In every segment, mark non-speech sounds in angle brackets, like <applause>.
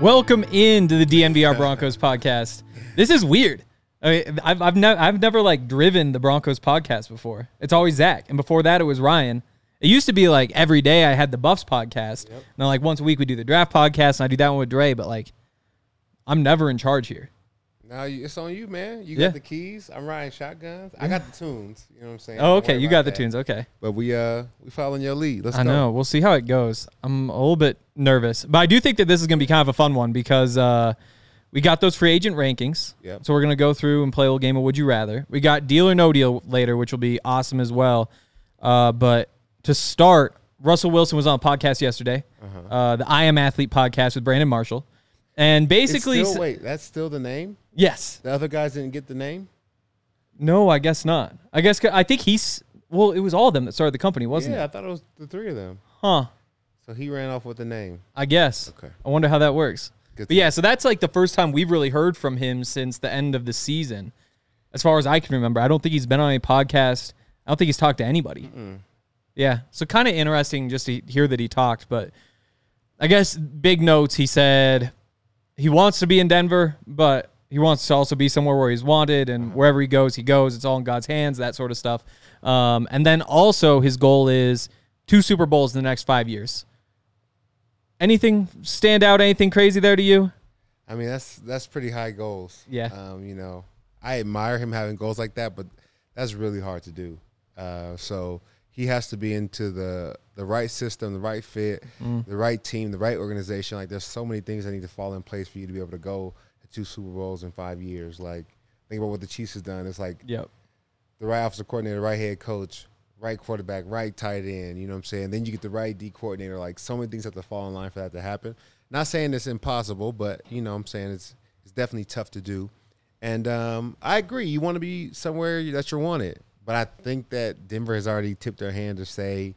Welcome into the DNVR <laughs> Broncos podcast. This is weird. I mean, I've I've, never I've never like driven the Broncos podcast before. It's always Zach, and before that it was Ryan. It used to be like every day I had the Buffs podcast, and then like once a week we do the draft podcast, and I do that one with Dre. But like, I'm never in charge here. Now you- it's on you, man. You Yeah. got the keys. I'm riding shotguns. I got the tunes. You know what I'm saying? Oh, okay, you got the that. tunes. Okay, But we uh we following your lead. Let's I go. know. We'll see how it goes. I'm a little bit nervous, but I do think that this is going to be kind of a fun one because uh, we got those free agent rankings. Yep. So we're going to go through and play a little game of Would You Rather. We got Deal or No Deal later, which will be awesome as well. Uh, but to start, Russell Wilson was on a podcast yesterday, uh the I Am Athlete podcast with Brandon Marshall. And basically, still, wait, that's still the name. yes. The other guys didn't get the name. No, I guess not. I guess, I think he's, well, it was all of them that started the company, wasn't it? yeah, I thought it was the three of them. Huh. So he ran off with the name. I guess. Okay. I wonder how that works. Good But yeah, so that's like the first time we've really heard from him since the end of the season. As far as I can remember, I don't think he's been on a podcast. I don't think he's talked to anybody. Yeah, so kind of interesting just to hear that he talked. But I guess big notes. He said he wants to be in Denver, but he wants to also be somewhere where he's wanted, and wherever he goes, he goes. It's all in God's hands, that sort of stuff. Um, and then also his goal is two Super Bowls in the next five years. Anything stand out? Anything crazy there to you? I mean, that's that's pretty high goals. Yeah. Um, you know, I admire him having goals like that, but that's really hard to do. Uh, so he has to be into the the right system, the right fit, Mm. the right team, the right organization. Like, there's so many things that need to fall in place for you to be able to go to two Super Bowls in five years. Like, think about what the Chiefs has done. It's like Yep. the right offensive coordinator, right head coach, right quarterback, right tight end. You know what I'm saying? Then you get the right D coordinator. Like so many things have to fall in line for that to happen. Not saying it's impossible, but you know what I'm saying it's it's definitely tough to do. And um, I agree. You want to be somewhere that you're wanted, but I think that Denver has already tipped their hand to say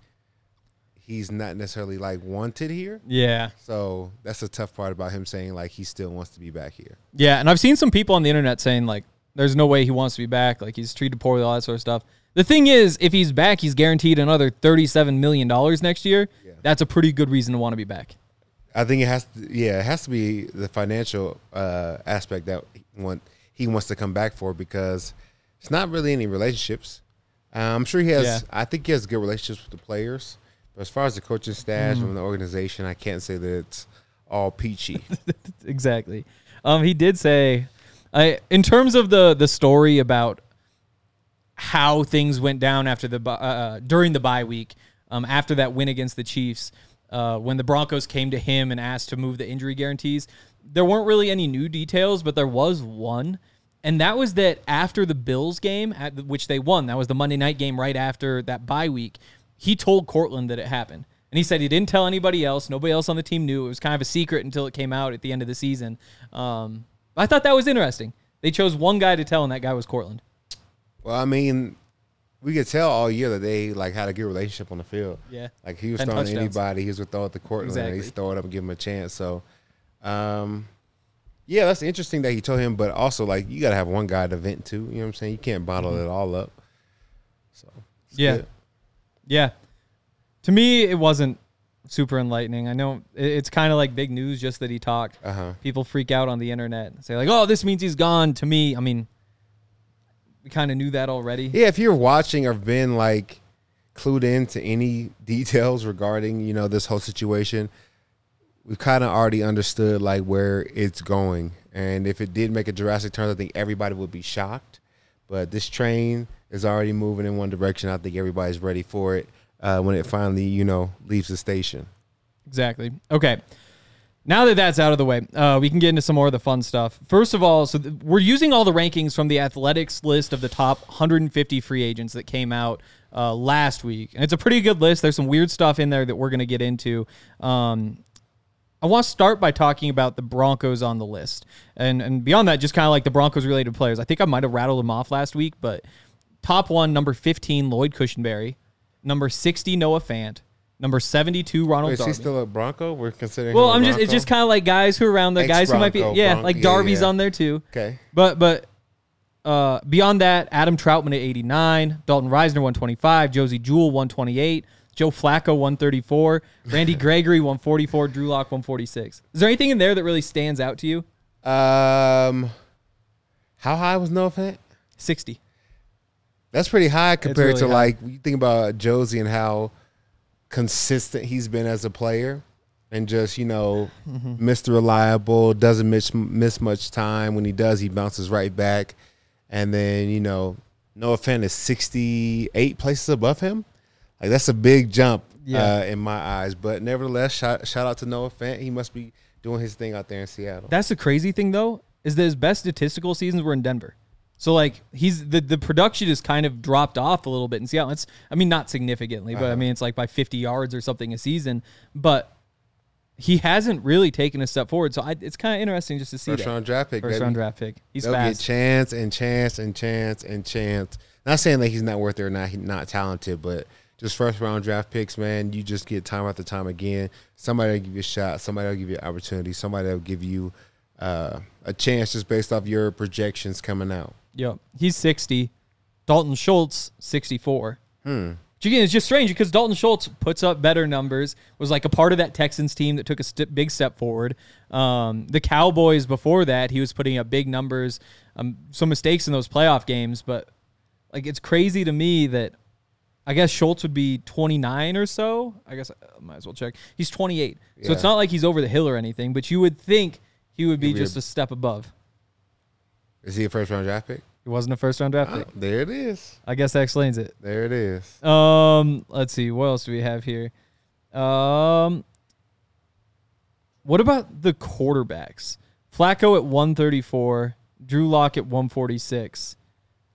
he's not necessarily like wanted here. Yeah. So that's the tough part about him saying like he still wants to be back here. Yeah, and I've seen some people on the internet saying like there's no way he wants to be back, like he's treated poorly, all that sort of stuff. The thing is, if he's back, he's guaranteed another thirty-seven million dollars next year. Yeah. That's a pretty good reason to want to be back. I think it has to. Yeah, it has to be the financial uh, aspect that he want he wants to come back for because it's not really any relationships. Uh, I'm sure he has. Yeah. I think he has good relationships with the players, but as far as the coaching staff Mm. and the organization, I can't say that it's all peachy. <laughs> exactly. Um, he did say, I in terms of the the story about how things went down after the uh, during the bye week, um, after that win against the Chiefs, uh, when the Broncos came to him and asked to move the injury guarantees, there weren't really any new details, but there was one. And that was that after the Bills game, at which they won, that was the Monday night game right after that bye week. He told Courtland that it happened, and he said he didn't tell anybody else. Nobody else on the team knew. It was kind of a secret until it came out at the end of the season. Um, I thought that was interesting. They chose one guy to tell, and that guy was Courtland. well, I mean, we could tell all year that they like had a good relationship on the field. Yeah. Like he was Ten throwing to touchdowns. anybody, he was gonna throw it to Courtland, and Exactly. he's throw it up and give him a chance. So, um, yeah, that's interesting that he told him, but also like you gotta have one guy to vent to. You know what I'm saying? You can't bottle it all up. So, Mm-hmm. Yeah. good. Yeah. To me, it wasn't super enlightening. I know it's kind of like big news just that he talked. Uh-huh. People freak out on the internet and say like, "Oh, this means he's gone." To me, I mean, we kind of knew that already. Yeah, if you're watching or been like clued into any <laughs> details regarding, you know, this whole situation, we kind of already understood like where it's going. And if it did make a drastic turn, I think everybody would be shocked. But this train is already moving in one direction. I think everybody's ready for it uh, when it finally, you know, leaves the station. Exactly. Okay. Now that that's out of the way, uh, we can get into some more of the fun stuff. First of all, so th- we're using all the rankings from the Athletics list of the top 150 free agents that came out uh, last week, and it's a pretty good list. There's some weird stuff in there that we're going to get into. Um, I want to start by talking about the Broncos on the list, and and beyond that, just kind of like the Broncos related players. I think I might have rattled them off last week, but top one, number 15, Lloyd Cushenberry, number 60, Noah Fant, number 72, Ronald Wait, is he Darby. still a Bronco? We're considering. Well, I'm just it's just kind of like guys who are around there, guys who might be Ex-Bronco, yeah, Bron- like yeah, Darby's yeah. on there too. okay. But but uh, beyond that, Adam Trautman at 89, Dalton Risner 125, Josey Jewell 128, Joe Flacco 134, Randy Gregory 144, Drew Lock 146. Is there anything in there that really stands out to you? Um, how high was Noah Fant? 60. That's pretty high compared really to high. like you think about Josey and how consistent he's been as a player, and just you know, Mm-hmm. Mr. Reliable doesn't miss miss much time. When he does, he bounces right back. And then you know, Noah Fant is sixty eight places above him. Like that's a big jump Yeah. uh, in my eyes. But nevertheless, shout shout out to Noah Fant. He must be doing his thing out there in Seattle. That's the crazy thing though, is that his best statistical seasons were in Denver. So like he's the the production has kind of dropped off a little bit in Seattle. It's I mean not significantly, but I mean it's like by 50 yards or something a season. But he hasn't really taken a step forward. So I, it's kind of interesting just to see First that. round draft pick. First baby. round draft pick. He's They'll fast. get chance and chance and chance and chance. Not saying that he's not worth it or not, he's not talented, but just first round draft picks, man, you just get time after time again. Somebody will give you a shot. Somebody will give you an opportunity. Somebody will give you uh, a chance just based off your projections coming out. Yep. He's 60. Dalton Schultz, 64. Hmm. Which again, it's just strange because Dalton Schultz puts up better numbers, was like a part of that Texans team that took a st- big step forward. Um, the Cowboys before that, he was putting up big numbers, um, some mistakes in those playoff games, but like it's crazy to me that I guess Schultz would be 29 or so. I guess I might as well check. He's 28. So it's not like he's over the hill or anything, but you would think he would be He'd be a- just a step above. Is he a first round draft pick? He wasn't a first round draft pick. Oh, there it is. I guess that explains it. There it is. Um, let's see. What else do we have here? Um, what about the quarterbacks? Flacco at 134, Drew Lock at 146.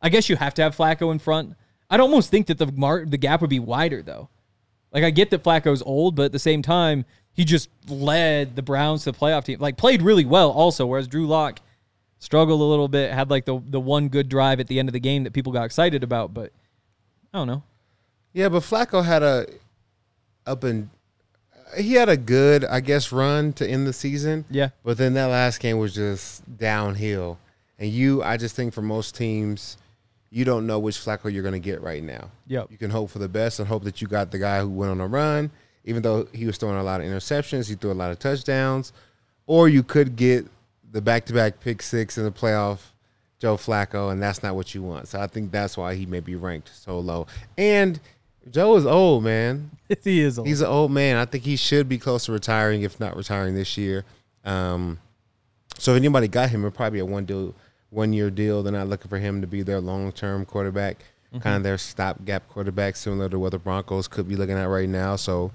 I guess you have to have Flacco in front. I'd almost think that the mar- the gap would be wider though. Like I get that Flacco's old, but at the same time, he just led the Browns to the playoff team. Like played really well also, whereas Drew Lock struggled a little bit, had like the the one good drive at the end of the game that people got excited about, but I don't know. Yeah, but Flacco had a up and he had a good, I guess, run to end the season. Yeah. But then that last game was just downhill. And you, I just think for most teams, you don't know which Flacco you're going to get right now. Yep. You can hope for the best and hope that you got the guy who went on a run, even though he was throwing a lot of interceptions, he threw a lot of touchdowns. Or you could get the back to back pick six in the playoff, Joe Flacco, and that's not what you want. So I think that's why he may be ranked so low. And Joe is old, man. <laughs> he is old. He's an old man. I think he should be close to retiring, if not retiring this year. Um, so if anybody got him, it'd probably be a one deal, one year deal. They're not looking for him to be their long term quarterback, kind of their stopgap quarterback, similar to what the Broncos could be looking at right now. So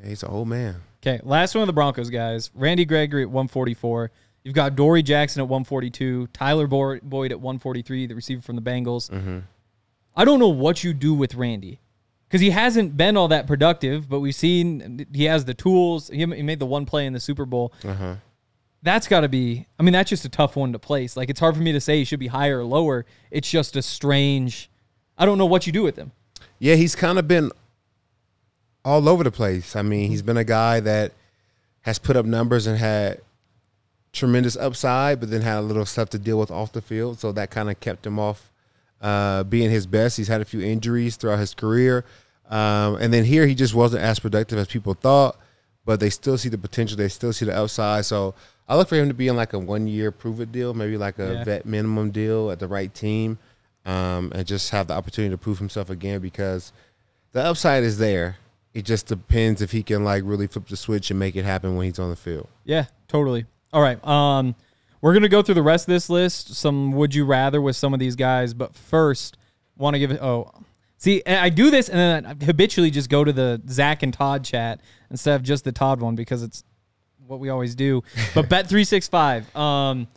yeah, he's an old man. Okay, last one of the Broncos guys. Randy Gregory at 144. You've got Dory Jackson at 142. Tyler Boyd at 143, the receiver from the Bengals. I don't know what you do with Randy because he hasn't been all that productive, but we've seen he has the tools. He he made the one play in the Super Bowl. Uh-huh. That's got to be, I mean, that's just a tough one to place. Like, it's hard for me to say he should be higher or lower. It's just a strange, I don't know what you do with him. Yeah, he's kind of been all over the place. I mean, he's been a guy that has put up numbers and had tremendous upside, but then had a little stuff to deal with off the field. So that kind of kept him off uh, being his best. He's had a few injuries throughout his career, Um, and then here he just wasn't as productive as people thought, but they still see the potential. They still see the upside. So I look for him to be in like a one year prove it deal, maybe like a Yeah. vet minimum deal at the right team, um, and just have the opportunity to prove himself again because the upside is there. It just depends if he can like really flip the switch and make it happen when he's on the field. Yeah, totally. All right. Um, we're gonna go through the rest of this list. Some would you rather with some of these guys, but first, want to give it. Oh, see, I do this and then I habitually just go to the Zach and Todd chat instead of just the Todd one because it's what we always do. But bet three six five. Um,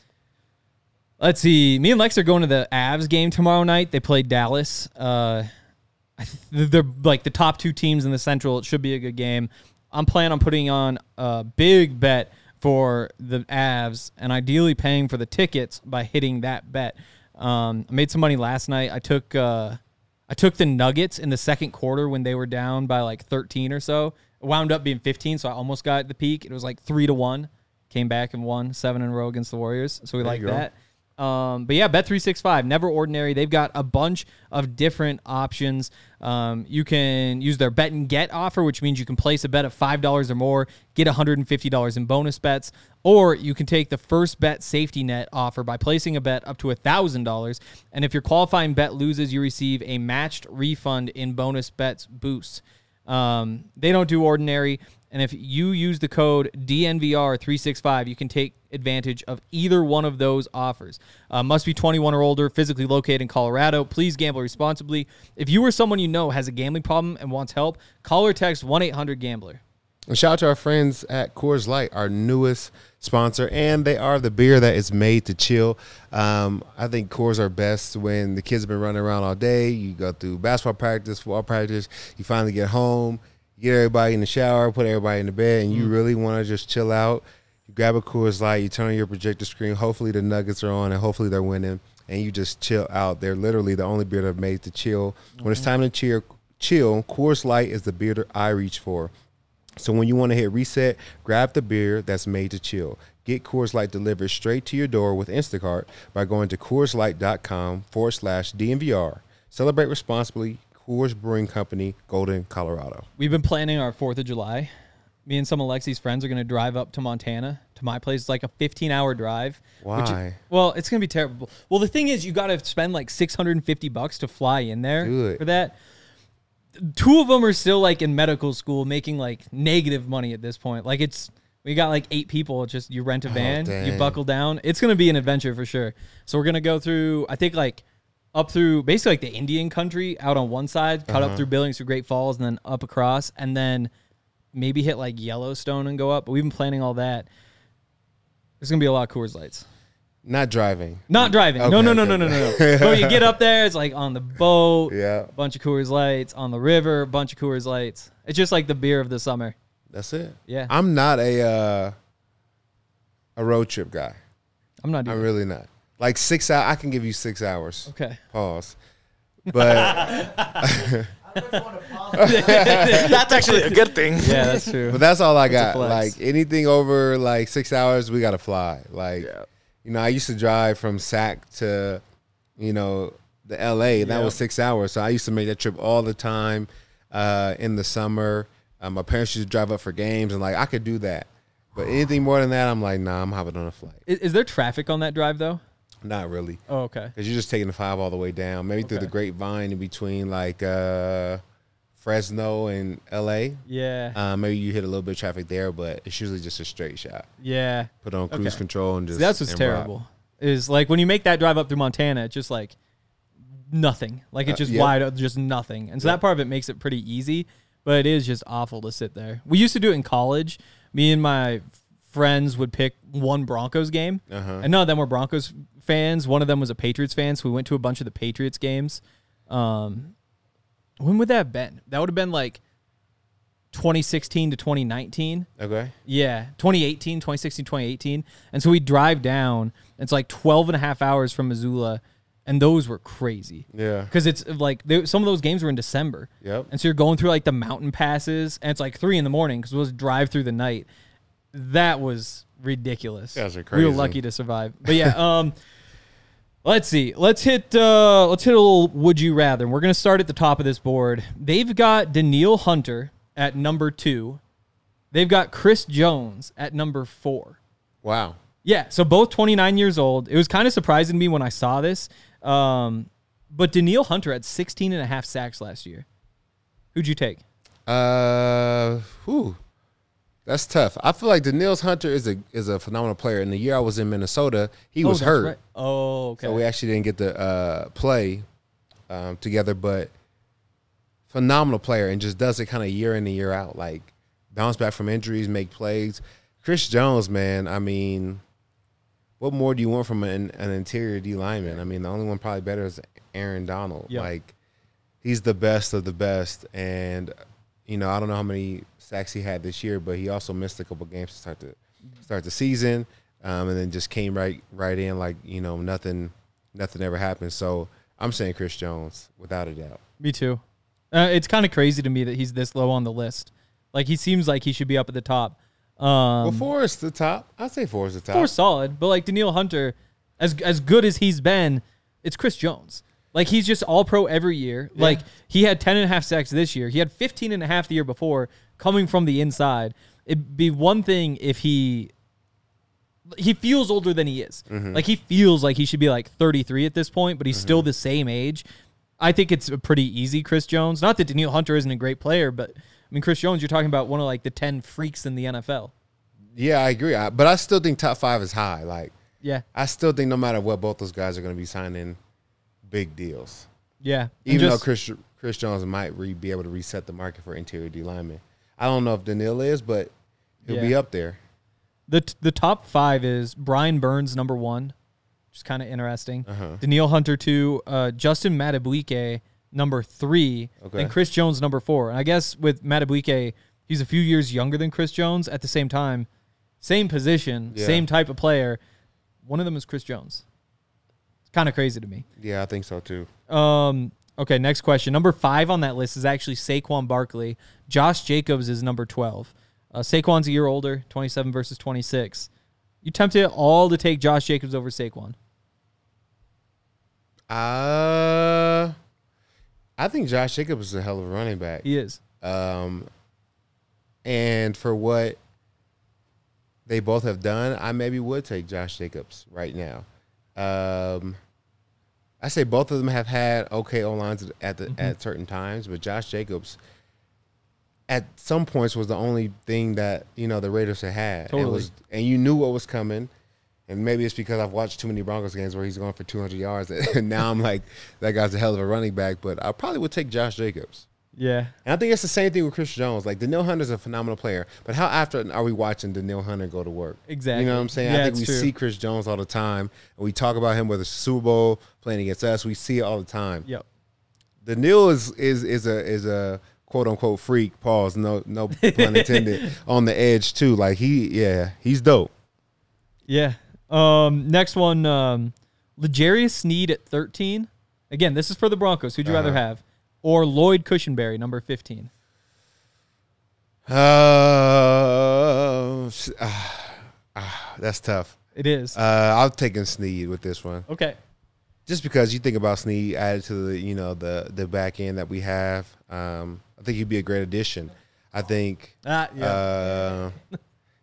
let's see. Me and Lex are going to the Avs game tomorrow night. They play Dallas. Uh, they're like the top two teams in the Central. It should be a good game. I'm planning on putting on a big bet for the Avs and ideally paying for the tickets by hitting that bet. Um, I made some money last night. I took uh, I took the Nuggets in the second quarter when they were down by like 13 or so. Wound up being 15, so I almost got the peak. It was like three to one. Came back and won seven in a row against the Warriors. So we like that. Um, but yeah, Bet365, never ordinary. They've got a bunch of different options. Um, you can use their bet and get offer, which means you can place a bet of $5 or more, get $150 in bonus bets, or you can take the first bet safety net offer by placing a bet up to $1,000. And if your qualifying bet loses, you receive a matched refund in bonus bets boost. Um, they don't do ordinary. And if you use the code DNVR365, you can take advantage of either one of those offers. Uh, must be 21 or older, physically located in Colorado. Please gamble responsibly. If you or someone you know has a gambling problem and wants help, call or text 1 800 Gambler. And shout out to our friends at Coors Light, our newest sponsor, and they are the beer that is made to chill. Um, I think Coors are best when the kids have been running around all day. You go through basketball practice, football practice, you finally get home, you get everybody in the shower, put everybody in the bed, and you really want to just chill out. You grab a Coors Light, you turn on your projector screen. Hopefully the Nuggets are on, and hopefully they're winning, and you just chill out. They're literally the only beer that's made to chill. When it's time to cheer, chill, Coors Light is the beer that I reach for. So when you want to hit reset, grab the beer that's made to chill. Get Coors Light delivered straight to your door with Instacart by going to CoorsLight.com forward slash DNVR. Celebrate responsibly. Coors Brewing Company, Golden, Colorado. We've been planning our 4th of July. Me and some of Lexi's friends are going to drive up to Montana to my place. It's like a 15 hour drive. Why? well, it's going to be terrible. Well, the thing is, you got to spend like 650 bucks to fly in there for that. Two of them are still like in medical school making like negative money at this point. Like it's, we got like eight people. It's just you rent a van, you Oh, dang. buckle down. It's going to be an adventure for sure. So we're going to go through, I think like up through basically like the Indian country out on one side, cut Uh-huh. up through Billings through Great Falls, and then up across, and then maybe hit like Yellowstone and go up. But we've been planning all that. There's gonna be a lot of Coors Lights. Not driving. Not driving. no, Okay, no, no, okay. no, no, no, no. <laughs> so you get up there, it's like on the boat, Yeah. bunch of Coors Lights on the river, bunch of Coors Lights. It's just like the beer of the summer. That's it. Yeah. I'm not a uh, a road trip guy. I'm not doing. I'm really not. Like six hours, I can give you six hours. okay. Pause. But <laughs> <laughs> That's actually a good thing. Yeah, that's true. But that's all I got. Like anything over like six hours, we gotta fly. Like Yeah. You know, I used to drive from Sac to, you know, the LA, and that Yeah. was six hours. So I used to make that trip all the time uh, in the summer. Um, my parents used to drive up for games, and like I could do that. But anything more than that, I'm like, nah, I'm hopping on a flight. is, is there traffic on that drive though? Not really, Oh, okay. because you're just taking the five all the way down, maybe through the Grapevine in between like uh, Fresno and LA. Yeah. Uh, maybe you hit a little bit of traffic there, but it's usually just a straight shot. yeah. Put on cruise Okay. control and just See, that's what's terrible. Is like when you make that drive up through Montana, it's just like nothing. Like it's Uh, just yep. wide, just nothing. And so Yep. that part of it makes it pretty easy, but it is just awful to sit there. We used to do it in college. Me and my friends would pick one Broncos game, Uh-huh. and none of them were Broncos fans. One of them was a Patriots fan, so we went to a bunch of the Patriots games. Um, when would that have been? That would have been like 2016 to 2019. Okay. Yeah, 2018, 2016, 2018. And so we drive down. It's like 12 and a half hours from Missoula, and those were crazy. Yeah. Because it's like they, some of those games were in December. Yep. And so you're going through like the mountain passes, and it's like three in the morning because it was drive through the night. That was ridiculous. You guys are We were lucky to survive. But yeah, <laughs> um, Let's see. Let's hit. Uh, let's hit a little. Would you rather? And we're gonna start at the top of this board. They've got Danielle Hunter at number two. They've got Chris Jones at number four. Wow. Yeah, so both 29 years old. It was kind of surprising to me when I saw this. Um, but Danielle Hunter had 16 and a half sacks last year. Who'd you take? Uh, whew. That's tough. I feel like Daniels Hunter is a is a phenomenal player. In the year I was in Minnesota, he was oh, that's hurt, right. Oh, okay. so we actually didn't get to uh, play um, together. But phenomenal player, and just does it kind of year in and year out. Like bounce back from injuries, make plays. Chris Jones, man. I mean, what more do you want from an, an interior D lineman? I mean, the only one probably better is Aaron Donald. Yep. Like he's the best of the best, and you know I don't know how many sacks he had this year, but he also missed a couple games to start the start the season, um, and then just came right right in like you know nothing nothing ever happened. So I'm saying Chris Jones without a doubt. Me too. Uh, it's kind of crazy to me that he's this low on the list. Like he seems like he should be up at the top. Um, well, four is the top. I'd say four is the top. four solid, but like Danielle Hunter, as as good as he's been, it's Chris Jones. Like he's just all pro every year. Like he had 10 and a half sacks this year. He had 15 and a half the year before coming from the inside. It'd be one thing if he he feels older than he is. Mm-hmm. Like he feels like he should be like 33 at this point, but he's still mm-hmm. the same age. I think it's a pretty easy Chris Jones. Not that Danielle Hunter isn't a great player, but I mean Chris Jones, you're talking about one of like the 10 freaks in the NFL. Yeah, I agree. I, but I still think top five is high. Like Yeah. I still think no matter what, both those guys are going to be signing big deals. Yeah. Even just- though Chris Chris Jones might re, be able to reset the market for interior D linemen. I don't know if Danielle is, but he'll be up there. The t- the top five is Brian Burns number one, which is kind of interesting. Uh-huh. Danielle Hunter two, uh, Justin Madubuike number three, Okay. and Chris Jones number four. And I guess with Madubuike, he's a few years younger than Chris Jones. At the same time, same position, Yeah. same type of player. One of them is Chris Jones. Kind of crazy to me. Yeah, I think so too. Um, okay, next question. Number five on that list is actually Saquon Barkley. Josh Jacobs is number 12. Uh, Saquon's a year older, 27 versus 26. You tempted all to take Josh Jacobs over Saquon. Uh, I think Josh Jacobs is a hell of a running back. He is. Um, and for what they both have done, I maybe would take Josh Jacobs right now. Um, I say both of them have had okay O lines at the at mm-hmm. certain times, but Josh Jacobs at some points was the only thing that you know the Raiders had had. And, it Totally. was, and you knew what was coming. And maybe it's because I've watched too many Broncos games where he's going for 200 yards, <laughs> and now I'm like, that guy's a hell of a running back. But I probably would take Josh Jacobs. Yeah. And I think it's the same thing with Chris Jones. Like Danielle Hunter's a phenomenal player, but how often are we watching Danielle Hunter go to work? Exactly. You know what I'm saying? Yeah, I think we true. see Chris Jones all the time, and we talk about him whether it's Super Bowl playing against us. We see it all the time. Yep. Danielle is is is a is a quote unquote freak. Pause. No no pun <laughs> intended. on the edge too. Like he yeah he's dope. Yeah. Um, next one, um, L'Jarius Sneed at 13. Again, this is for the Broncos. Who'd you rather Uh-huh. have? Or Lloyd Cushenberry, number 15. Uh, ah, ah, that's tough. It is. Uh, I'm taking Sneed with this one. okay. just because you think about Sneed added to the you know the the back end that we have, um, I think he'd be a great addition. I think, Ah, yeah. uh, <laughs>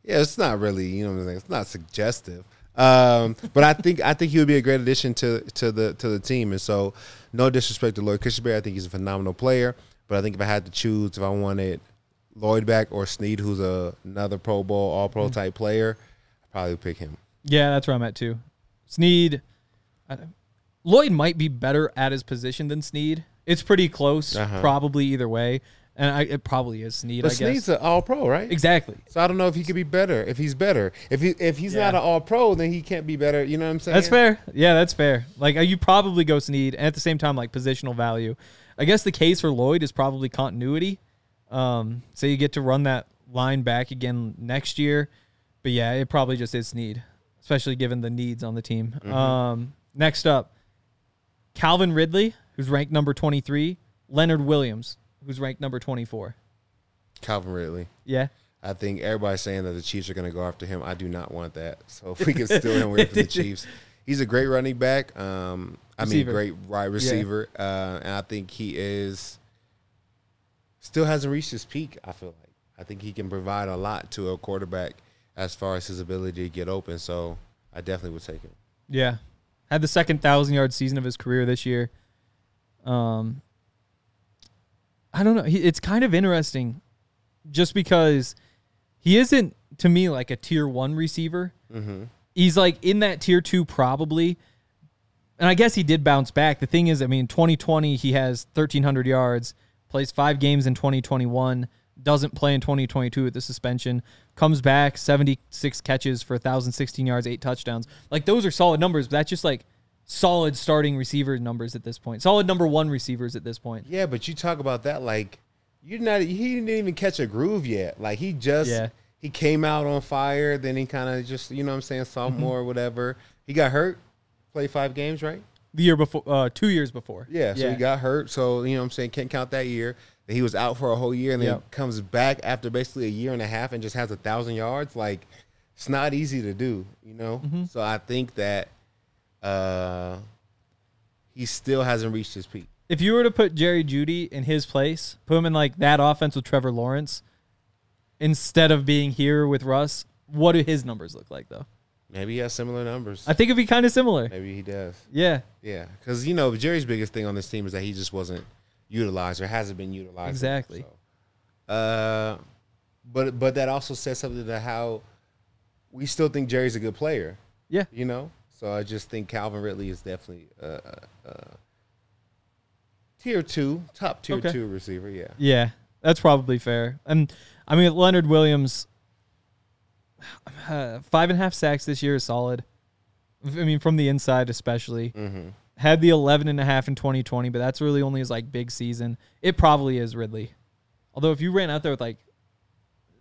yeah, it's not really you know what I'm saying, it's not suggestive, um, but I think I think he would be a great addition to to the to the team. And so, no disrespect to Lloyd Cushenberry, I think he's a phenomenal player. But I think if I had to choose, if I wanted Lloyd back or Sneed, who's a, another Pro Bowl All Pro type player, I probably would pick him. Yeah, that's where I'm at too. Sneed, I Lloyd might be better at his position than Sneed. It's pretty close, Uh-huh. probably either way, and I, it probably is Sneed. But I Sneed's an All Pro, right? exactly. So I don't know if he could be better. If he's better, if he if he's Yeah. not an All Pro, then he can't be better. You know what I'm saying? That's fair. Yeah, that's fair. Like uh, you probably go Sneed, and at the same time, like positional value. I guess the case for Lloyd is probably continuity. Um, so you get to run that line back again next year, but yeah, it probably just is Sneed, especially given the needs on the team. Um, next up, Calvin Ridley, who's ranked number twenty three. Leonard Williams, who's ranked number twenty four. Calvin Ridley. Yeah. I think everybody's saying that the Chiefs are going to go after him. I do not want that. <laughs> So if we can steal him away from the <laughs> Chiefs, he's a great running back. Um, I mean, great wide receiver, uh, and I think he is still hasn't reached his peak. I feel like I think he can provide a lot to a quarterback as far as his ability to get open. So I definitely would take him. Yeah. Had the second thousand yard season of his career this year. Um I don't know. He, it's kind of interesting just because he isn't to me like a tier 1 receiver. Mm-hmm. He's like in that tier 2 probably. And I guess he did bounce back. The thing is, I mean, 2020 he has 1300 yards, plays 5 games in 2021, doesn't play in 2022 with the suspension, comes back 76 catches for 1016 yards, 8 touchdowns. Like those are solid numbers, but that's just like solid starting receiver numbers at this point. Solid number 1 receivers at this point. Yeah, but you talk about that like you're not. He didn't even catch a groove yet. Like he just Yeah. he came out on fire. Then he kind of just you know what I'm saying sophomore or whatever. He got hurt. Played five games, right? The year before uh 2 years before. Yeah, so he got hurt. So, you know what I'm saying, can't count that year. He was out for a whole year and then Yep. comes back after basically a year and a half and just has a thousand yards. Like, it's not easy to do, you know? Mm-hmm. So I think that uh he still hasn't reached his peak. if you were to put Jerry Jeudy in his place, put him in like that offense with Trevor Lawrence instead of being here with Russ, what do his numbers look like though? Maybe he has similar numbers. I think it'd be kind of similar. Maybe he does. Yeah, Yeah. Because, you know, Jerry's biggest thing on this team is that he just wasn't utilized or hasn't been utilized. Exactly. So, uh, but but that also says something to how we still think Jerry's a good player. yeah, you know. So I just think Calvin Ridley is definitely uh, uh, uh, tier two, top tier Okay. two receiver. Yeah, yeah. That's probably fair. And I mean, Leonard Williams, uh, <sighs> five and a half sacks this year is solid. I mean, from the inside especially. mm-hmm. Had the 11 and a half in 2020, but that's really only his like big season. It probably is Ridley. Although if you ran out there with like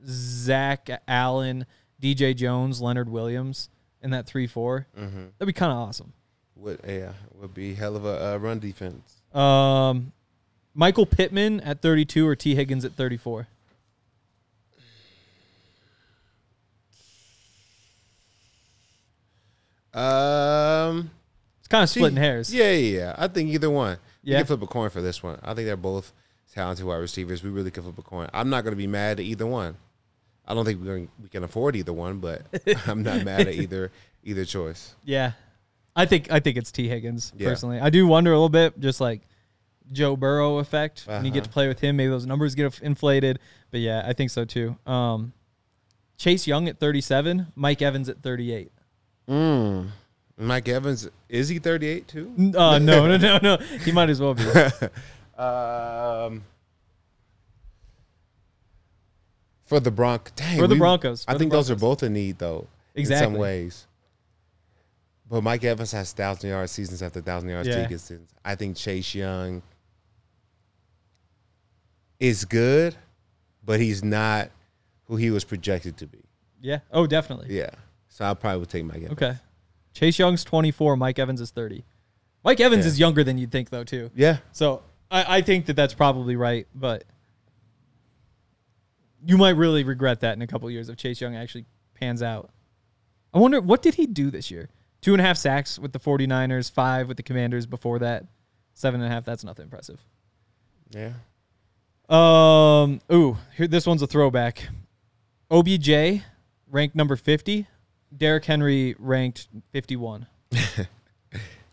Zach Allen, DJ Jones, Leonard Williams in that 3 4, Mm-hmm. that'd be kind of awesome. would yeah would be hell of a uh, run defense. Um, Michael Pittman at 32 or Tee Higgins at 34? Um, It's kind of see, splitting hairs. Yeah, yeah, yeah. I think either one. You Yeah. can flip a coin for this one. I think they're both talented wide receivers. We really can flip a coin. I'm not going to be mad at either one. I don't think we're we can afford either one, but <laughs> I'm not mad at either either choice. Yeah. I think I think it's Tee Higgins Yeah. personally. I do wonder a little bit, just like Joe Burrow effect when you get Uh-huh. to play with him. Maybe those numbers get inflated, but yeah, I think so too. Um, Chase Young at 37, Mike Evans at 38. Mm. Mike Evans is he 38 too? Uh, no, no, no, no. <laughs> He might as well be. <laughs> Um, for the Bronc, dang, For the we- Broncos, I for the think those are both in need though. in some ways. But Mike Evans has thousand yard seasons after thousand yards Yeah. seasons. I think Chase Young is good, but he's not who he was projected to be. Yeah. Oh, definitely. Yeah, so I probably would take Mike Evans. Okay. Chase Young's 24. Mike Evans is 30. Mike Evans Yeah. is younger than you'd think, though, too. Yeah, So I, I think that that's probably right, but you might really regret that in a couple years if Chase Young actually pans out. I wonder what did he do this year? Two and a half sacks with the 49ers, five with the Commanders before that, seven and a half. That's nothing impressive. yeah. Um, ooh, here this one's a throwback. OBJ ranked number 50. Derrick Henry ranked 51. <laughs>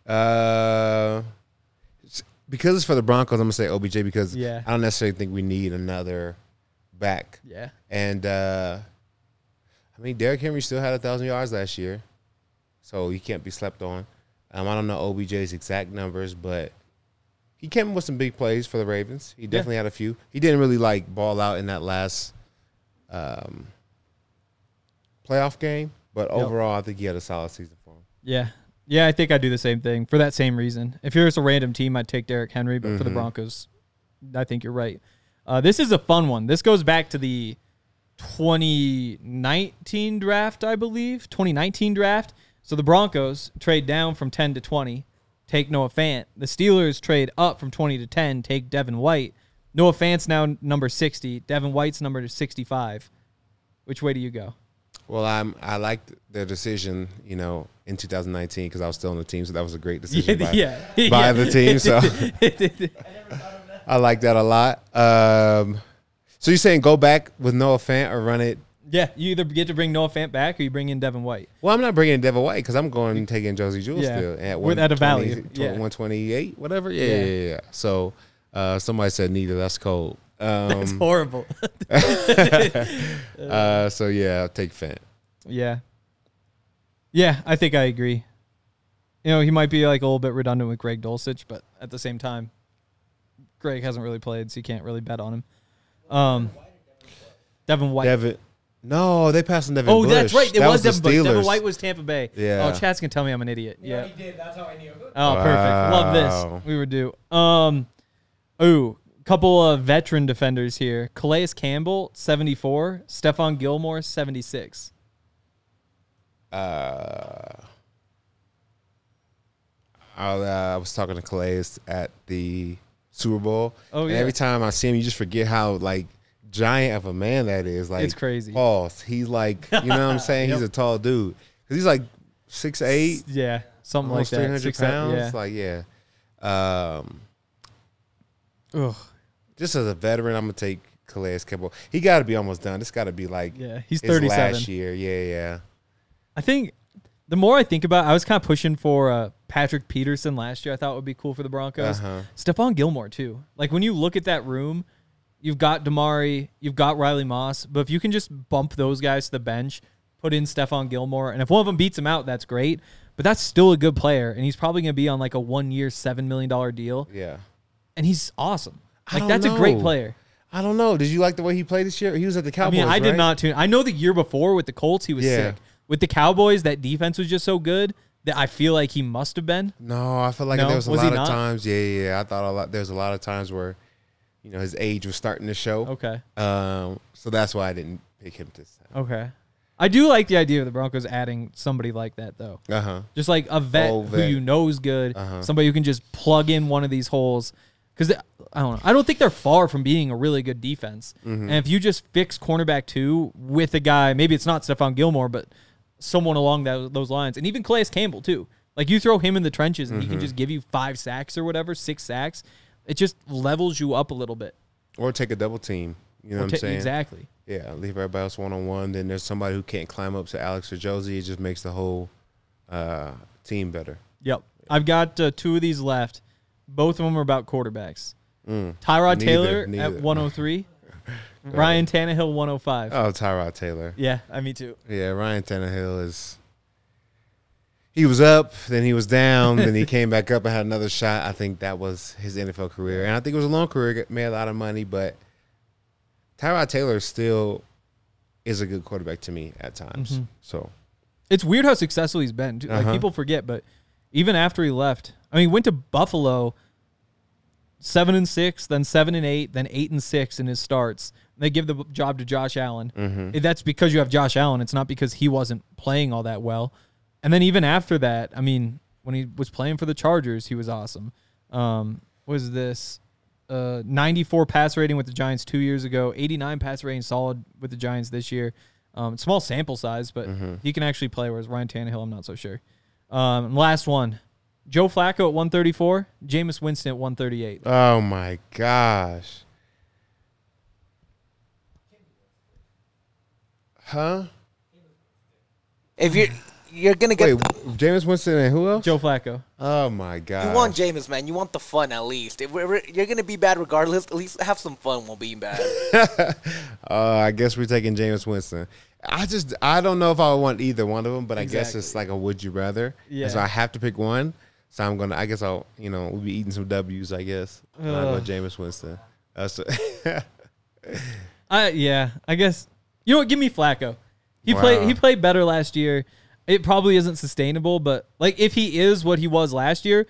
Uh, because it's for the Broncos, I'm gonna say OBJ because Yeah. I don't necessarily think we need another back. Yeah. And uh, I mean, Derrick Henry still had a thousand yards last year, so he can't be slept on. Um, I don't know OBJ's exact numbers, but he came with some big plays for the Ravens. He definitely had a few. He didn't really like ball out in that last um, playoff game, but Yep. overall, I think he had a solid season for him. Yeah. Yeah, I think I'd do the same thing for that same reason. If you're just a random team, I'd take Derrick Henry, but for the Mhm. Broncos, I think you're right. Uh, this is a fun one. This goes back to the 2019 draft, I believe. 2019 draft. So the Broncos trade down from 10 to 20, take Noah Fant. The Steelers trade up from 20 to 10, take Devin White. Noah Fant's now number 60. Devin White's number 65. Which way do you go? Well, I'm I liked their decision, you know, in 2019 because I was still on the team, so that was a great <laughs> decision by, yeah, by yeah. the team. <laughs> So I like that a lot. Um, so you're saying go back with Noah Fant or run it? yeah, you either get to bring Noah Fant back or you bring in Devin White. Well, I'm not bringing in Devin White because I'm going and taking Josey Jewell Yeah. still at With- at a 120 value, yeah. 128, whatever. Yeah, Yeah. yeah, yeah. yeah. So uh, somebody said neither. That's cold. <laughs> Um, It's horrible. <laughs> <laughs> uh, so yeah, I'll take Fant. yeah, yeah, I think I agree. You know, he might be like a little bit redundant with Greg Dulcich, but at the same time, Greg hasn't really played, so you can't really bet on him. Um, Devin White. Devin. No, they passed on Devin. oh, that's right. It That was, the Devin Bush. Devin White was Tampa Bay. Yeah. Oh, Chad's gonna tell me I'm an idiot. Yeah. did. That's how I knew. Oh, perfect. Love this. We were due. Um, ooh, couple of veteran defenders here. Calais Campbell, 74. Stephon Gilmore, 76. uh, I, uh, I was talking to Calais at the Super Bowl. Oh, and every time I see him, you just forget how like giant of a man that is. Like It's crazy. Pause. He's like, you know what I'm saying? <laughs> He's a tall dude because he's like six eight, Yeah, something like that. hundred Six, seven, pounds. Like yeah. Um. Ugh. just as a veteran, I'm gonna take Calais Campbell. He got to be almost done. This got to be like Yeah, he's his 37. last year. Yeah, yeah. I think the more I think about, it, I was kind of pushing for uh, Patrick Peterson last year. I thought would be cool for the Broncos. Uh-huh. Stephon Gilmore too. Like when you look at that room, you've got Damari, you've got Riley Moss, but if you can just bump those guys to the bench, put in Stephon Gilmore, and if one of them beats him out, that's great. But that's still a good player, and he's probably going to be on like a one-year, seven million dollar deal, Yeah. and he's awesome. Like that's a great player. I don't know. Did you like the way he played this year? He was at the Cowboys. I mean, I did not tune. I know the year before with the Colts, he was Yeah. sick. With the Cowboys, that defense was just so good that I feel like he must have been. No, I feel like No? there was a Was lot of not? times. Yeah, yeah, yeah. I thought a lot. There was a lot of times where, you know, his age was starting to show. Okay. Um, so that's why I didn't pick him this time. Okay. I do like the idea of the Broncos adding somebody like that though. Uh huh. Just like a vet, Oh, who you know is good, Uh-huh. somebody who can just plug in one of these holes. Because I don't know, I don't think they're far from being a really good defense. Mm-hmm. And if you just fix cornerback two with a guy, maybe it's not Stephon Gilmore, but someone along that, those lines, and even Calais Campbell too. Like you throw him in the trenches, and he Mm-hmm. can just give you five sacks or whatever, six sacks. It just levels you up a little bit. Or take a double team. You know Or what I'm ta- saying? exactly. Yeah, leave everybody else one on one. Then there's somebody who can't climb up to Alex or Josey. It just makes the whole uh, team better. Yep. I've got uh, two of these left. Both of them are about quarterbacks. Mm. Tyrod Neither, Taylor neither. at 103. Ryan Tannehill 105. Oh, Tyrod Taylor. Yeah, I me too. Yeah, Ryan Tannehill is. He was up, then he was down, then he <laughs> came back up and had another shot. I think that was his NFL career, and I think it was a long career. Made a lot of money, but Tyrod Taylor still is a good quarterback to me at times. Mm-hmm. So It's weird how successful he's been. Like Uh-huh. people forget, but even after he left, I mean, he went to Buffalo, seven and six, then seven and eight, then eight and six in his starts. They give the job to Josh Allen. Mm-hmm. That's because you have Josh Allen. It's not because he wasn't playing all that well. And then even after that, I mean, when he was playing for the Chargers, he was awesome. Um, was this uh, 94 pass rating with the Giants two years ago, 89 pass rating solid with the Giants this year. Um, small sample size, but he can actually play. Whereas Ryan Tannehill, I'm not so sure. Um, last one, Joe Flacco at 134, Jameis Winston at 138. oh my gosh, huh? If you're you're gonna get Wait, Jameis Winston and who else? Joe Flacco. Oh my god, you want Jameis, man. You want the fun at least. If we're, you're gonna be bad regardless. At least have some fun while being bad. <laughs> Uh, I guess we're taking Jameis Winston. I just I don't know if I would want either one of them, but I guess it's like a would you rather. Yeah. So I have to pick one. So I'm gonna. I guess I'll. You know, we'll be eating some W's. I guess. And I'll go Ugh. Jameis Winston. That's <laughs> I yeah, I guess you know what? Give me Flacco. He played he played better last year. It probably isn't sustainable, but like if he is what he was last year,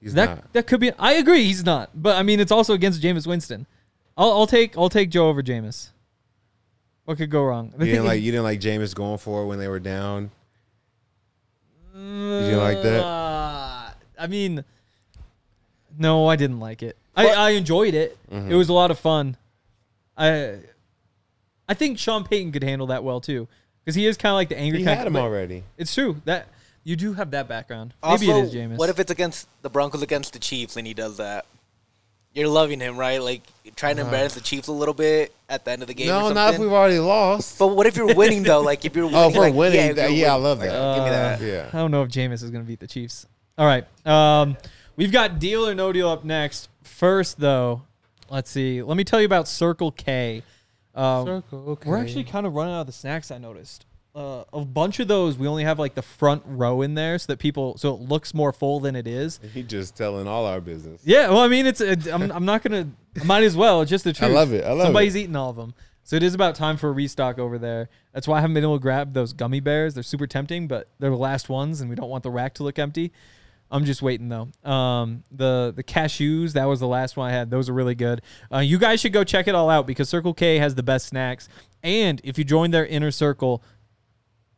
he's that not. that could be. I agree, he's not. But I mean, it's also against Jameis Winston. I'll, I'll take I'll take Joe over Jameis. What could go wrong? You didn't like you didn't like Jameis going for it when they were down. You didn't like that? Uh, I mean, no, I didn't like it. I, I enjoyed it. Mm-hmm. It was a lot of fun. I I think Sean Payton could handle that well too. because he is kind of like the angry He kind. had him already. It's true that you do have that background. Also, Maybe it is Jameis. what if it's against the Broncos against the Chiefs and he does that? You're loving him, right? Like trying to embarrass the Chiefs a little bit at the end of the game. or No, something. not if we've already lost. But what if you're winning though? Like if you're <laughs> winning, Oh, if we're like, winning, if that- you're yeah, I winning, love like, that. give me that. Yeah. I don't know if Jameis is going to beat the Chiefs. All right. Um, we've got deal or no deal up next. First, though, let's see. Let me tell you about Circle K. Uh, Circle We're actually kind of running out of the snacks. I noticed. Uh, a bunch of those, we only have like the front row in there, so that people, so it looks more full than it is. He just telling all our business. Yeah, well, I mean, it's. it- I'm, I'm not gonna. I might as well. It's just the truth. <laughs> I love it, I love Somebody's it. eating all of them, so it is about time for a restock over there. That's why I haven't been able to grab those gummy bears. They're super tempting, but they're the last ones, and we don't want the rack to look empty. I'm just waiting though. Um, the the cashews that was the last one I had. Those are really good. Uh, you guys should go check it all out because Circle K has the best snacks. And if you join their inner circle,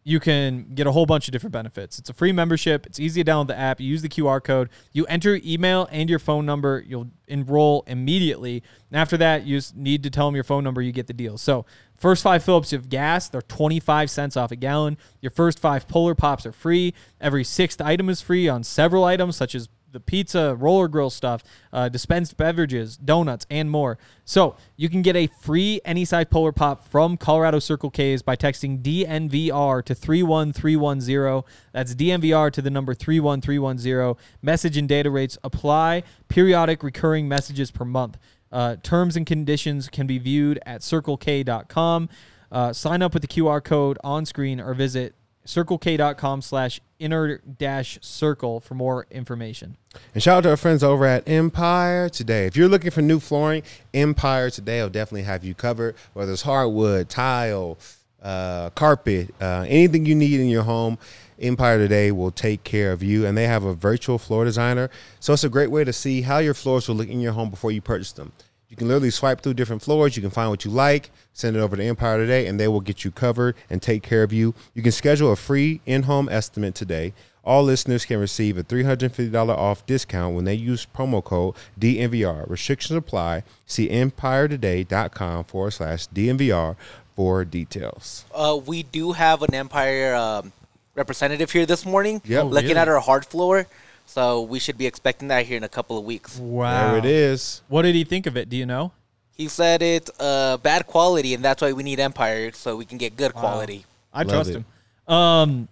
you can get a whole bunch of different benefits. It's a free membership. It's easy to download the app. You use the QR code. You enter your email and your phone number. You'll enroll immediately. And after that, you just need to tell them your phone number. You get the deal. So first five fill-ups of gas, they're 25 cents off a gallon. Your first five Polar Pops are free. Every sixth item is free on several items such as the pizza, roller grill stuff, uh, dispensed beverages, donuts, and more. So you can get a free any size Polar Pop from Colorado Circle K's by texting DNVR to 31310. That's DNVR to the number 31310. Message and data rates apply. Periodic recurring messages per month. Uh, terms and conditions can be viewed at circlek.com. Uh, sign up with the QR code on screen or visit circlek.com slash inner dash circle for more information. And shout out to our friends over at Empire Today. If you're looking for new flooring, Empire Today will definitely have you covered. Whether it's hardwood, tile, uh, carpet, uh, anything you need in your home, Empire Today will take care of you. And they have a virtual floor designer, so it's a great way to see how your floors will look in your home before you purchase them. You can literally swipe through different floors. You can find what you like, send it over to Empire Today, and they will get you covered and take care of you. You can schedule a free in home estimate today. All listeners can receive a $350 off discount when they use promo code DNVR. Restrictions apply. See empiretoday.com forward slash DNVR for details. Uh, we do have an Empire um, representative here this morning. Yep. Oh, looking really? at our hard floor. So we should be expecting that here in a couple of weeks. Wow. There it is. What did he think of it? Do you know? He said it's uh, bad quality, and that's why we need Empire so we can get good quality. I Love trust it. him. Um,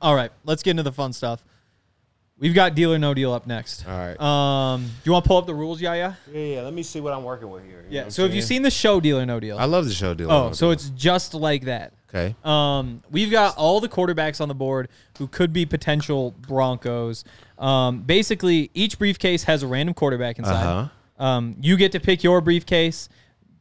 all right, let's get into the fun stuff. We've got deal or no deal up next. All right. Um, do you want to pull up the rules, Yaya? Yeah, yeah. Let me see what I'm working with here. Yeah. So have you seen the show Deal or No Deal? I love the show deal. oh, so it's just like that. Okay. Um, we've got all the quarterbacks on the board who could be potential Broncos. Um, basically, each briefcase has a random quarterback inside. Uh-huh. Um, you get to pick your briefcase.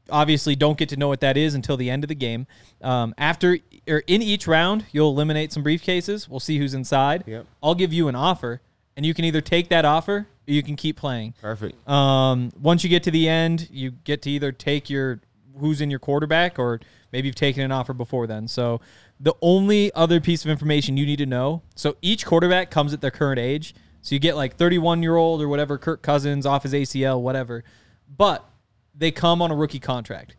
Obviously, don't get to know what that is until the end of the game. Um, after or in each round, you'll eliminate some briefcases. We'll see who's inside. Yep. I'll give you an offer, and you can either take that offer or you can keep playing. Perfect. Um, once you get to the end, you get to either take your who's in your quarterback, or maybe you've taken an offer before then. So the only other piece of information you need to know: so each quarterback comes at their current age. So you get like 31 year old or whatever, Kirk Cousins off his ACL, whatever, but they come on a rookie contract.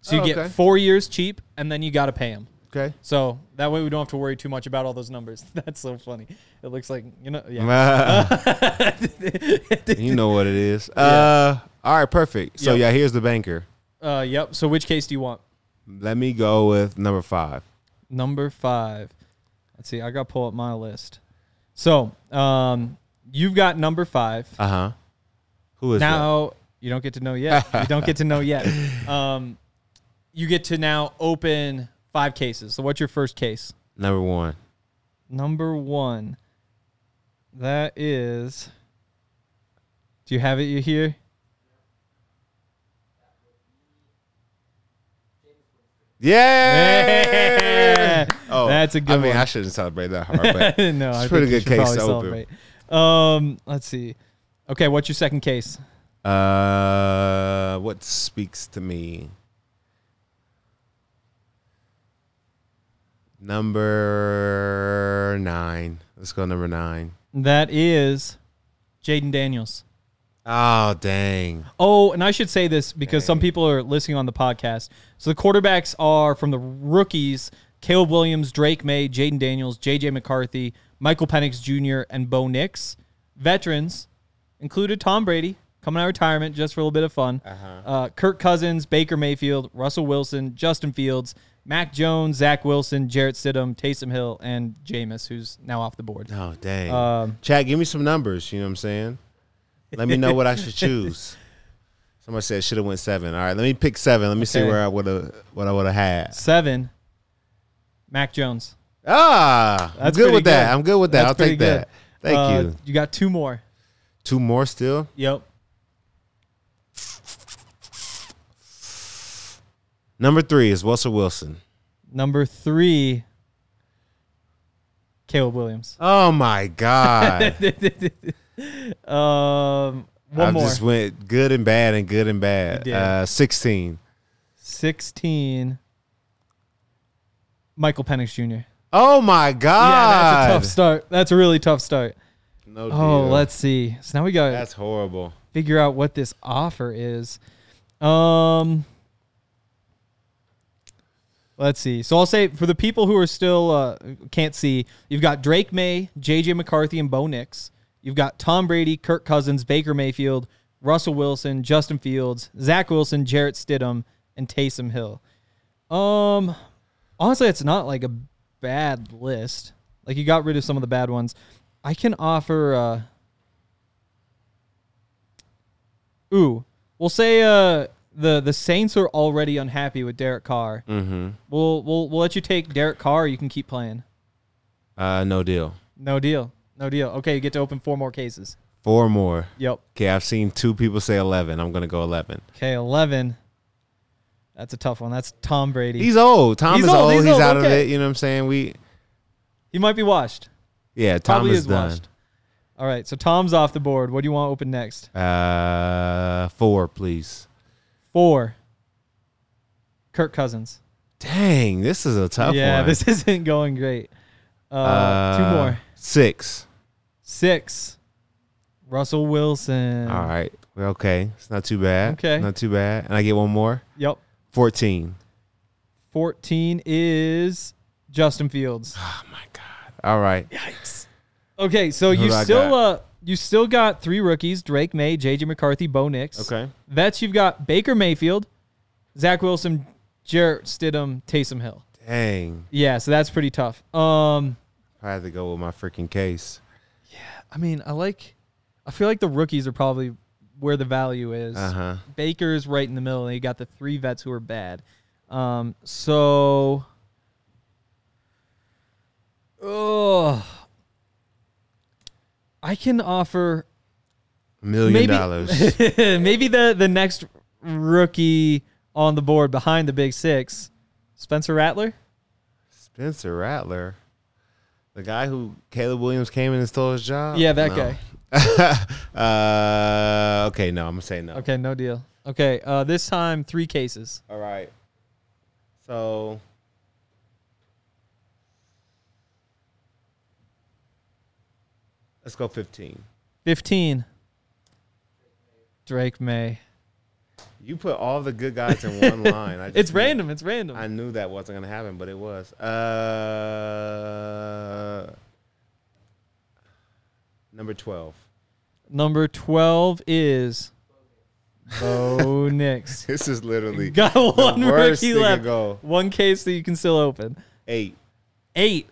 So you Oh, get four years cheap, and then you got to pay them. Okay. So that way we don't have to worry too much about all those numbers. <laughs> That's so funny. It looks like you know, yeah. <laughs> you know what it is. <laughs> Uh, all right, perfect. So Yep. yeah, here's the banker. Uh, yep. So which case do you want? Let me go with number five. Number five. Let's see. I got to pull up my list. So, um, you've got number five. Uh huh. Who is now you don't get to know yet. you don't get to know yet. <laughs> Um, you get to now open five cases. So, what's your first case? Number one. Number one. That is. Do you have it? You here? Yeah. <laughs> Oh, That's a good I mean, one. I shouldn't celebrate that hard, but <laughs> no, it's I a pretty good case to open. Um, let's see. Okay, what's your second case? Uh, what speaks to me? Number nine. Let's go number nine. That is Jayden Daniels. Oh dang! Oh, and I should say this because some people are listening on the podcast. So the quarterbacks are from the rookies Caleb Williams, Drake Maye, Jayden Daniels, JJ McCarthy, Michael Penix Jr., and Bo Nix. Veterans included Tom Brady coming out of retirement just for a little bit of fun. Uh huh. Kirk Cousins, Baker Mayfield, Russell Wilson, Justin Fields, Mac Jones, Zach Wilson, Jarrett Stidham, Taysom Hill, and Jameis, who's now off the board. Oh dang. Um, Chad, give me some numbers. You know what I'm saying? Let me know what I should <laughs> choose. Somebody said should have went seven. All right, let me pick seven. Let me see Okay. where I would have what I would have had. Seven, Mac Jones. Ah, I'm That's good pretty with that. good. I'm good with that. That's I'll take good. that. Thank Uh, you. You got two more. Two more still. Yep. Number three is Russell Wilson. Number three, Caleb Williams. Oh my God. <laughs> Um, one I more. just went good and bad and good and bad. Uh, 16. 16, Michael Penix Jr. Oh my God. Yeah, that's a tough start. That's a really tough start. No Oh, let's see. So now we got That's horrible. figure out what this offer is. Um, let's see. So I'll say for the people who are still uh, can't see, you've got Drake Maye, JJ McCarthy, and Bo Nix. You've got Tom Brady, Kirk Cousins, Baker Mayfield, Russell Wilson, Justin Fields, Zach Wilson, Jarrett Stidham, and Taysom Hill. Um, honestly, it's not like a bad list. Like you got rid of some of the bad ones. I can offer. uh Ooh, we'll say uh the the Saints are already unhappy with Derek Carr. Mm-hmm. We'll we'll we'll let you take Derek Carr. You can keep playing. Uh, no deal. No deal. No deal. Okay, you get to open four more cases. Four more. Yep. Okay, I've seen two people say 11. I'm going to go 11. Okay, eleven. That's a tough one. That's Tom Brady. He's old. Tom He's is old, old. he's He's, old, out of it. You know what I'm saying? We, he might be washed. yeah, Tom Probably is, is done. washed. All right, so Tom's off the board. What do you want open next? Uh, four, please. Four. Kirk Cousins. Dang, this is a tough yeah, one. this <laughs> isn't going great. Uh, two more. Six. Six. Russell Wilson. All right. Well, okay. It's not too bad. Okay. Not too bad. And I get one more. Yep. 14. 14 is Justin Fields. <sighs> Oh my God. All right. Yikes. Okay, so Who you still uh you still got three rookies, Drake Maye, JJ McCarthy, Bo Nix. Okay. Vets, you've got Baker Mayfield, Zach Wilson, Jarrett Stidham, Taysom Hill. Dang. Yeah, so that's pretty tough. Um I had to go with my freaking case. Yeah, I mean, I like I feel like the rookies are probably where the value is. Uh huh. Baker's right in the middle, and you got the three vets who are bad. Um, so, oh, I can offer Million maybe dollars. <laughs> maybe the the next rookie on the board behind the big six, Spencer Rattler. Spencer Rattler. The guy who Caleb Williams came in and stole his job? Yeah, that No. guy. <laughs> uh, okay, no, I'm going to say no. Okay, no deal. Okay, uh, this time three cases. All right. So let's go 15. Fifteen. Drake Maye. You put all the good guys in one <laughs> line. I just It's knew- random. It's random. I knew that wasn't gonna happen, but it was. Uh, number twelve. Number 12 is Bo <laughs> Nix. This is literally Got one rookie left. One case that you can still open. Eight. Eight.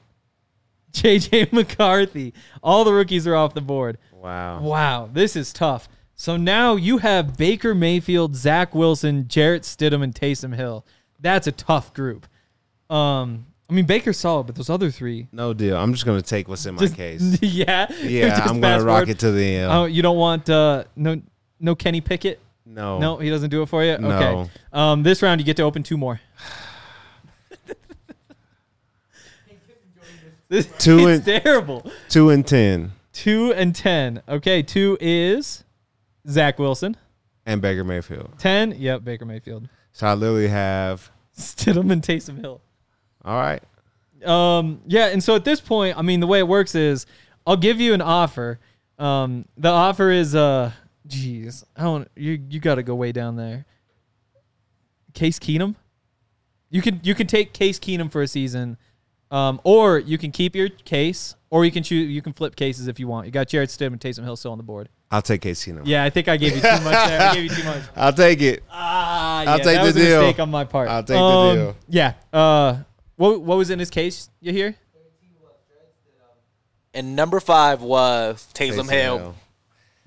JJ McCarthy. All the rookies are off the board. Wow. Wow, this is tough. So now you have Baker Mayfield, Zach Wilson, Jarrett Stidham, and Taysom Hill. That's a tough group. Um, I mean Baker's solid, but those other three, No deal. I'm just gonna take what's in my just, case. <laughs> yeah, Yeah, <laughs> I'm gonna rock forward. it to the end. Oh, you don't want uh, no no Kenny Pickett. no. No, he doesn't do it for you. No. Okay. Um, this round you get to open two more. This Two <laughs> and- terrible. Two and ten. Two and ten. Okay, two is Zach Wilson. And Baker Mayfield. Ten. Yep, Baker Mayfield. So I literally have. Stidham and Taysom Hill. All right. Um, yeah, and so at this point, I mean, the way it works is I'll give you an offer. Um, the offer is uh, geez, I don't. You you got to go way down there. Case Keenum. You can you can take Case Keenum for a season, um, or you can keep your case, or you can choose you can flip cases if you want. You got Jarrett Stidham and Taysom Hill still on the board. I'll take Case Keenum. Yeah, I think I gave you too much there. I gave you too much. <laughs> I'll take it. Ah, I'll yeah, take that the was a deal. mistake on my part. I'll take the Um, deal. Yeah. Uh, what what was in his case? You hear? And number five was Taysom, Taysom Hill.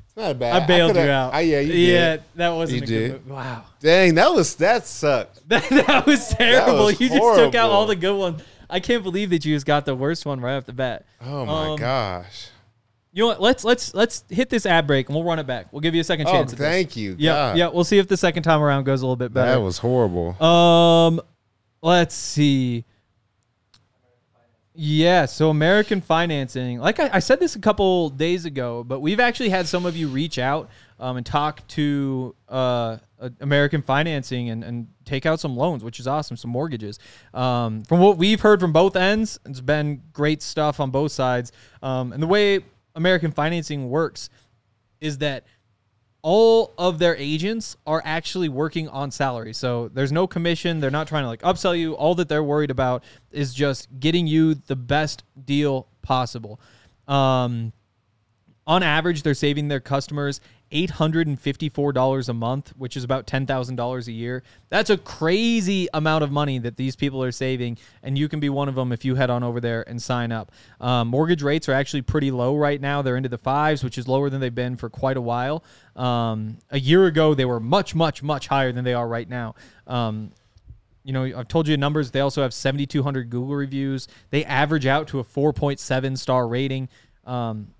It's not a bad. I bailed you out. I, yeah, you yeah, did. that wasn't You a did. good. Wow. Dang, that was that sucked. <laughs> That, that was terrible. was you just took out all the good ones. I can't believe that you just got the worst one right off the bat. Oh my Um, gosh. You know what? Let's let's let's hit this ad break and we'll run it back. We'll give you a second Oh, chance. at this. thank you. Yeah, yeah. We'll see if the second time around goes a little bit better. That was horrible. Um, let's see. Yeah, so American financing. Like I, I said this a couple days ago, but we've actually had some of you reach out um, and talk to uh, uh, American financing and, and take out some loans, which is awesome, some mortgages. Um, from what we've heard from both ends, it's been great stuff on both sides. Um, and the way American financing works is that all of their agents are actually working on salary. So there's no commission. They're not trying to like upsell you. All that they're worried about is just getting you the best deal possible. Um, on average, they're saving their customers $854 a month, which is about $10,000 a year. That's a crazy amount of money that these people are saving, and you can be one of them if you head on over there and sign up. Um, mortgage rates are actually pretty low right now. They're into the fives, which is lower than they've been for quite a while. Um, a year ago, they were much, much, much higher than they are right now. Um, you know, I've told you numbers. They also have 7,200 Google reviews. They average out to a 4.7 star rating. Um,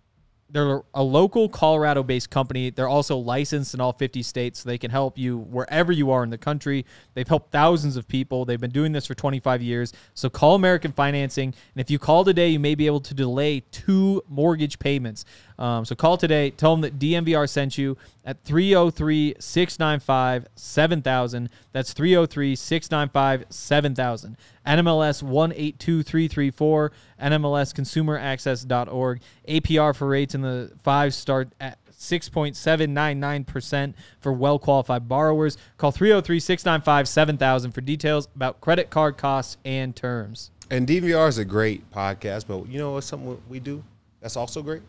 they're a local Colorado based company. They're also licensed in all 50 states, so they can help you wherever you are in the country. They've helped thousands of people. They've been doing this for 25 years. So call American Financing. And if you call today, you may be able to delay two mortgage payments. Um, so call today. Tell them that DNVR sent you at 303 695 7000. That's 303 695 7000. NMLS 182334, NMLSconsumeraccess.org. APR for rates in the five start at 6.799% for well qualified borrowers. Call 303 695 7000 for details about credit card costs and terms. And DNVR is a great podcast, but you know what's something we do that's also great?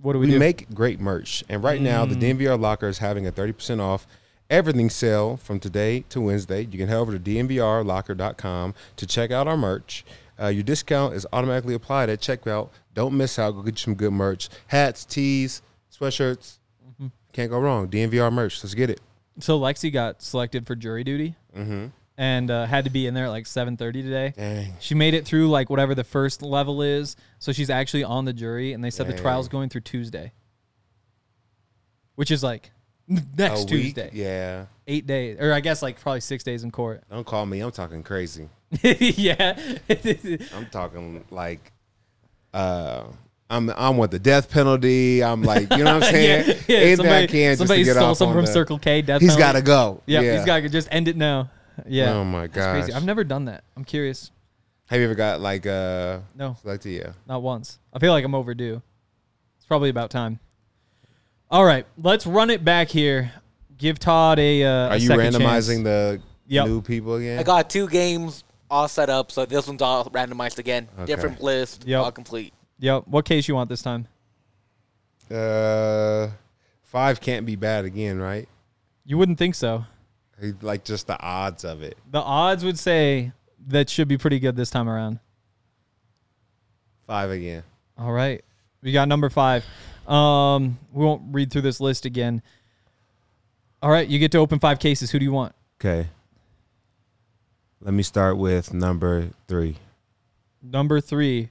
What do we, We, do? Mm. make great merch. And right now, the DNVR Locker is having a 30% off everything sale from today to Wednesday. You can head over to dnvrlocker.com to check out our merch. Uh, your discount is automatically applied at checkout. Don't miss out. Go get you some good merch. Hats, tees, sweatshirts. Mm-hmm. Can't go wrong. DNVR merch. Let's get it. so Lexi got selected for jury duty Mm-hmm. And uh, had to be in there at like 7.30 today. Dang. She made it through like whatever the first level is. So she's actually on the jury, and they said the Dang. trial's going through Tuesday, which is like A next week? Tuesday. Yeah. Eight days, or I guess like probably six days in court. Don't call me. I'm talking crazy. <laughs> yeah. <laughs> I'm talking like uh I'm I'm with the death penalty. I'm like, you know what I'm <laughs> saying? yeah, yeah. Anything Somebody, I can just somebody to get stole off on from the- Circle K. Death He's penalty. got to go. Yeah, yeah. he's got to just end it now. Yeah. Oh my god. crazy. I've never done that. I'm curious. Have you ever got like uh No, like the yeah? not once. I feel like I'm overdue. It's probably about time. All right, let's run it back here. Give Todd a. Uh, Are a you randomizing chance. the Yep. new people again? I got two games all set up, so this one's all randomized again. Okay. Different list, Yep. all complete. Yep. What case you want this time? uh five can't be bad again, right? You wouldn't think so. Like just the odds of it. The odds would say that should be pretty good this time around. Five again. All right. We got number five. Um, we won't read through this list again. All right, you get to open five cases. Who do you want? Okay. Let me start with number three. Number three,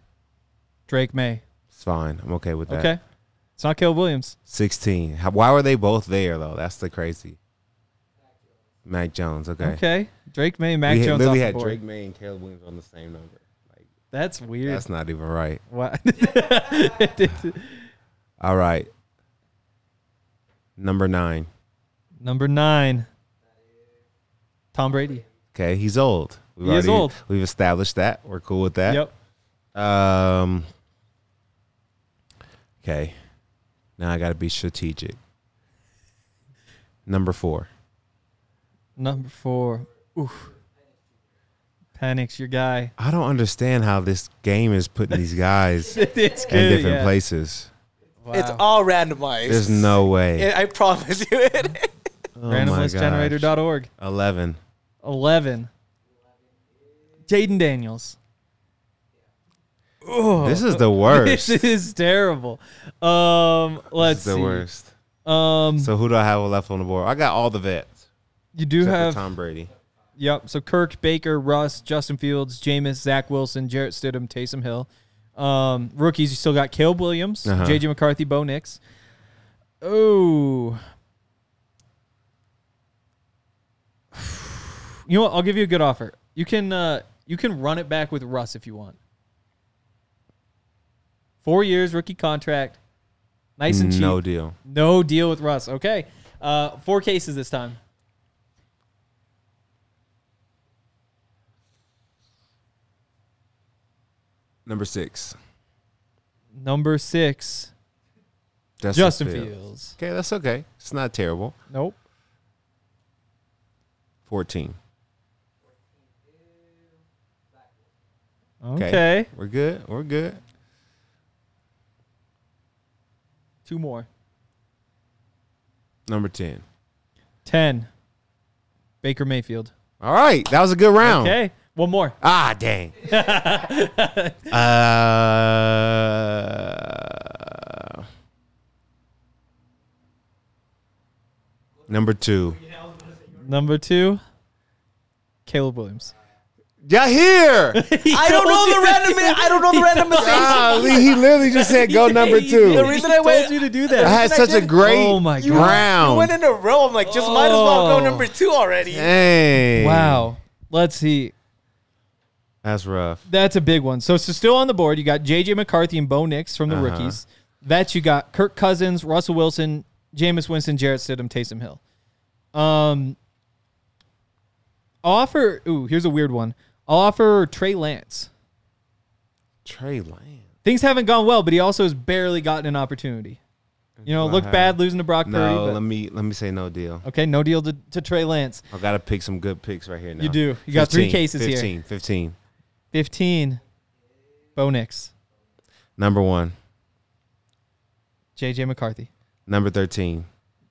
Drake Maye. It's fine. I'm okay with that. Okay. It's not Caleb Williams. 16. How, why were they both there though? That's the crazy. Mac Jones. Okay. Okay. Drake Maye, Mac we had, Jones. literally had. Drake Maye and Caleb Williams on the same number. Like That's weird. that's not even right. <laughs> what? <laughs> All right. Number nine. Number nine, Tom Brady. Okay, he's old. We've He is old. We've established that. We're cool with that. Yep. Um. Okay. Now I got to be strategic. Number four. Number four. Oof. Penix, your guy. I don't understand how this game is putting these guys <laughs> in it's good. different yeah. places. It's all randomized. There's no way. I I promise you it. Oh <laughs> my gosh. Randomlistgenerator.org. 11. 11. Jayden Daniels. Oh, This is the worst. <laughs> This is terrible. Um, let's this is the see. worst. Um, So who do I have left on the board? I got all the vets. You do except have Tom Brady. Yep. So Kirk, Baker, Russ, Justin Fields, Jameis, Zach Wilson, Jarrett Stidham, Taysom Hill. Um, rookies, you still got Caleb Williams, Uh-huh. JJ McCarthy, Bo Nix. Oh. <sighs> You know what? I'll give you a good offer. You can uh, you can run it back with Russ if you want. Four years rookie contract, nice and cheap. No deal. No deal with Russ. Okay. Uh, four cases this time. Number six. Number six, Justin, Justin Fields. Fields. Okay, that's okay. It's not terrible. Nope. 14. Okay. We're good. We're good. Two more. Number 10. 10. Baker Mayfield. All right. That was a good round. Okay. One more. Ah, dang. <laughs> uh, number two. Number two. Caleb Williams. Yeah, here. <laughs> I don't know the random. I don't know the randomization. <laughs> He literally just said go number two. The two. reason I told went, you to do that. I had such a great Oh my you, God. round. you went in a row. I'm like, just might as well Oh. go number two already. Dang. Wow. Let's see. That's rough. That's a big one. So, so still on the board, you got J.J. McCarthy and Bo Nix from the Uh-huh. rookies. Vets, you got Kirk Cousins, Russell Wilson, Jameis Winston, Jarrett Stidham, Taysom Hill. Um, I'll offer. Ooh, here's a weird one. I'll offer Trey Lance. Trey Lance. Things haven't gone well, but he also has barely gotten an opportunity. You know, look bad losing to Brock Purdy. No, let me let me say no deal. okay, no deal to, to Trey Lance. I gotta pick some good picks right here now. You do. You got three 15, cases here. 15, 15. 15, Bo Nix, Number one. J.J. McCarthy. Number 13.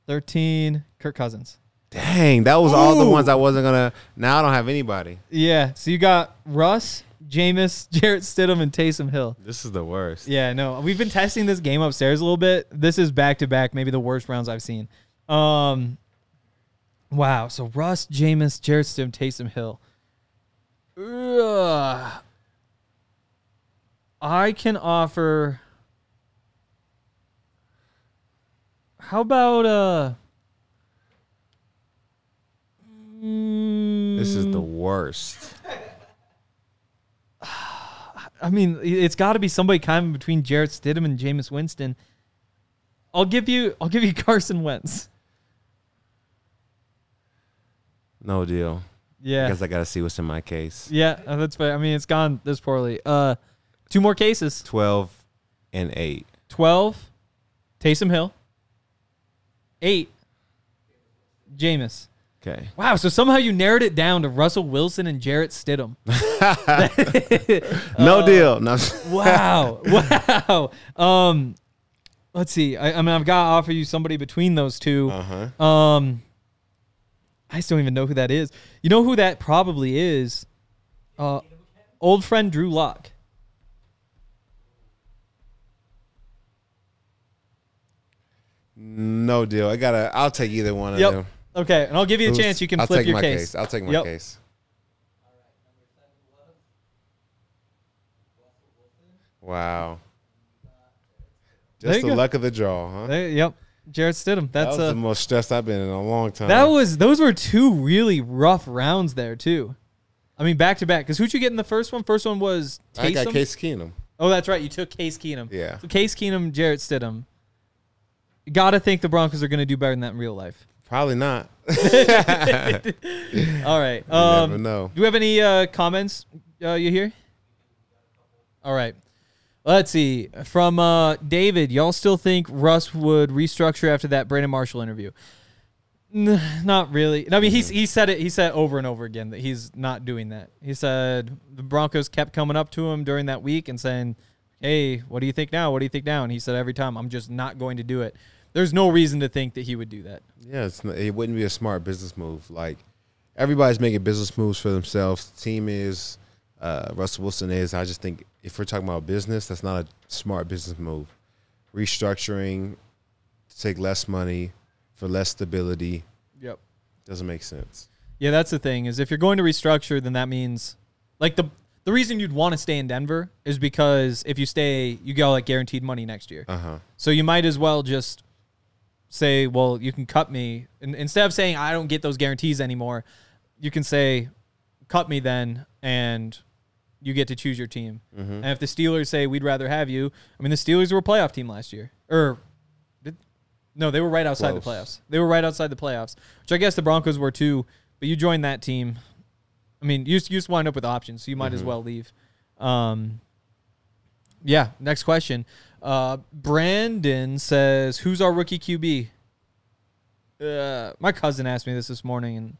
13, Kirk Cousins. Dang, that was all the Ooh. ones I wasn't gonna. Now I don't have anybody. Yeah, so you got Russ, Jameis, <laughs> Jarrett Stidham, and Taysom Hill. This is the worst. Yeah, no, we've been testing this game upstairs a little bit. This is back to back, maybe the worst rounds I've seen. Um, wow. So Russ, Jameis, Jarrett Stidham, Taysom Hill. Ugh. I can offer. How about uh? This is the mm, worst. <sighs> I mean, it's got to be somebody kind of between Jarrett Stidham and Jameis Winston. I'll give you. I'll give you <laughs> Carson Wentz. No deal. I Yeah, guess I gotta see what's in my case. yeah, uh, that's fair. I mean, it's gone this poorly. Uh, two more cases. 12 and 8. Twelve, Taysom Hill. Eight, Jameis. Okay. Wow, so somehow you narrowed it down to Russell Wilson and Jarrett Stidham. <laughs> <laughs> No deal. No. Wow, <laughs> wow. Um, let's see. I, I mean, I've got to offer you somebody between those two. Uh-huh. Um, I just don't even know who that is. You know who that probably is? Uh, old friend Drew Lock. No deal. I gotta. I'll take either one of Yep. them. Okay, and I'll give you a Who's- chance. You can I'll flip take your my case. I'll take my Yep. case. Wow. Just the go. luck of the draw, huh? There- yep, Jarrett Stidham. that That's was uh, the most stressed I've been in a long time. that was those were two really rough rounds there too. I mean, back to back. Because who'd you get in the first one? First one was I got Case Keenum. Oh, that's right. You took Case Keenum. Yeah. So Case Keenum, Jarrett Stidham. Got to think the Broncos are going to do better than that in real life. Probably not. <laughs> All right. You Um, never know. Do we have any uh, comments uh, you hear? All right. Let's see. From uh, David, y'all still think Russ would restructure after that Brandon Marshall interview? N- not really. I mean, he's he said it. He said over and over again that he's not doing that. He said the Broncos kept coming up to him during that week and saying, "Hey, what do you think now? What do you think now?" And he said every time, "I'm just not going to do it." There's no reason to think that he would do that. Yeah, it wouldn't be a smart business move. Like everybody's making business moves for themselves. The team is, uh, Russell Wilson is. I just think if we're talking about business, that's not a smart business move. Restructuring to take less money for less stability Yep. doesn't make sense. Yeah, that's the thing. Is if you're going to restructure, then that means like the the reason you'd want to stay in Denver is because if you stay, you get all like guaranteed money next year. Uh huh. So you might as well just say, well, you can cut me. And instead of saying I don't get those guarantees anymore, you can say, cut me then, and you get to choose your team. And if the Steelers say we'd rather have you, I mean the Steelers were a playoff team last year, or did, no, they were right outside the playoffs. They were right outside the playoffs, which I guess the Broncos were too. But you joined that team. I mean, you just, you just wind up with options, so you might as well leave. Um, yeah. Next question. Uh, Brandon says, "Who's our rookie QB?" Uh, my cousin asked me this this morning, and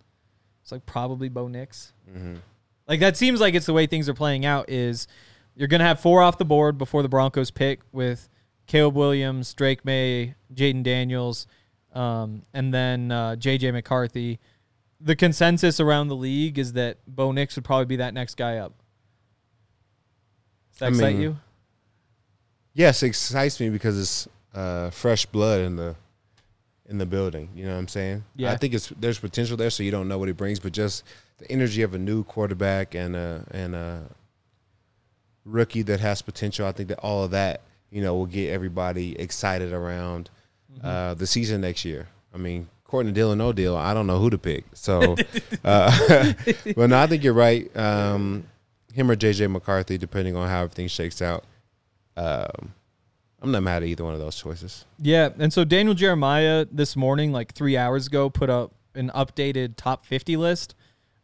it's like probably Bo Nix. Like that seems like it's the way things are playing out. Is you're gonna have four off the board before the Broncos pick with Caleb Williams, Drake Maye, Jayden Daniels, um, and then uh, JJ McCarthy. The consensus around the league is that Bo Nix would probably be that next guy up. Does that I excite mean, you? Yes, it excites me because it's uh, fresh blood in the in the building. You know what I'm saying? Yeah. I think it's there's potential there, so you don't know what he brings, but just the energy of a new quarterback and a and a rookie that has potential. I think that all of that, you know, will get everybody excited around uh, the season next year. I mean, Courtney Deal or no deal, I don't know who to pick. So, <laughs> uh, <laughs> but no, I think you're right. Um, him or JJ McCarthy, depending on how everything shakes out. Um, I'm not mad at either one of those choices. Yeah, and so Daniel Jeremiah this morning, like three hours ago, put up an updated top 50 list.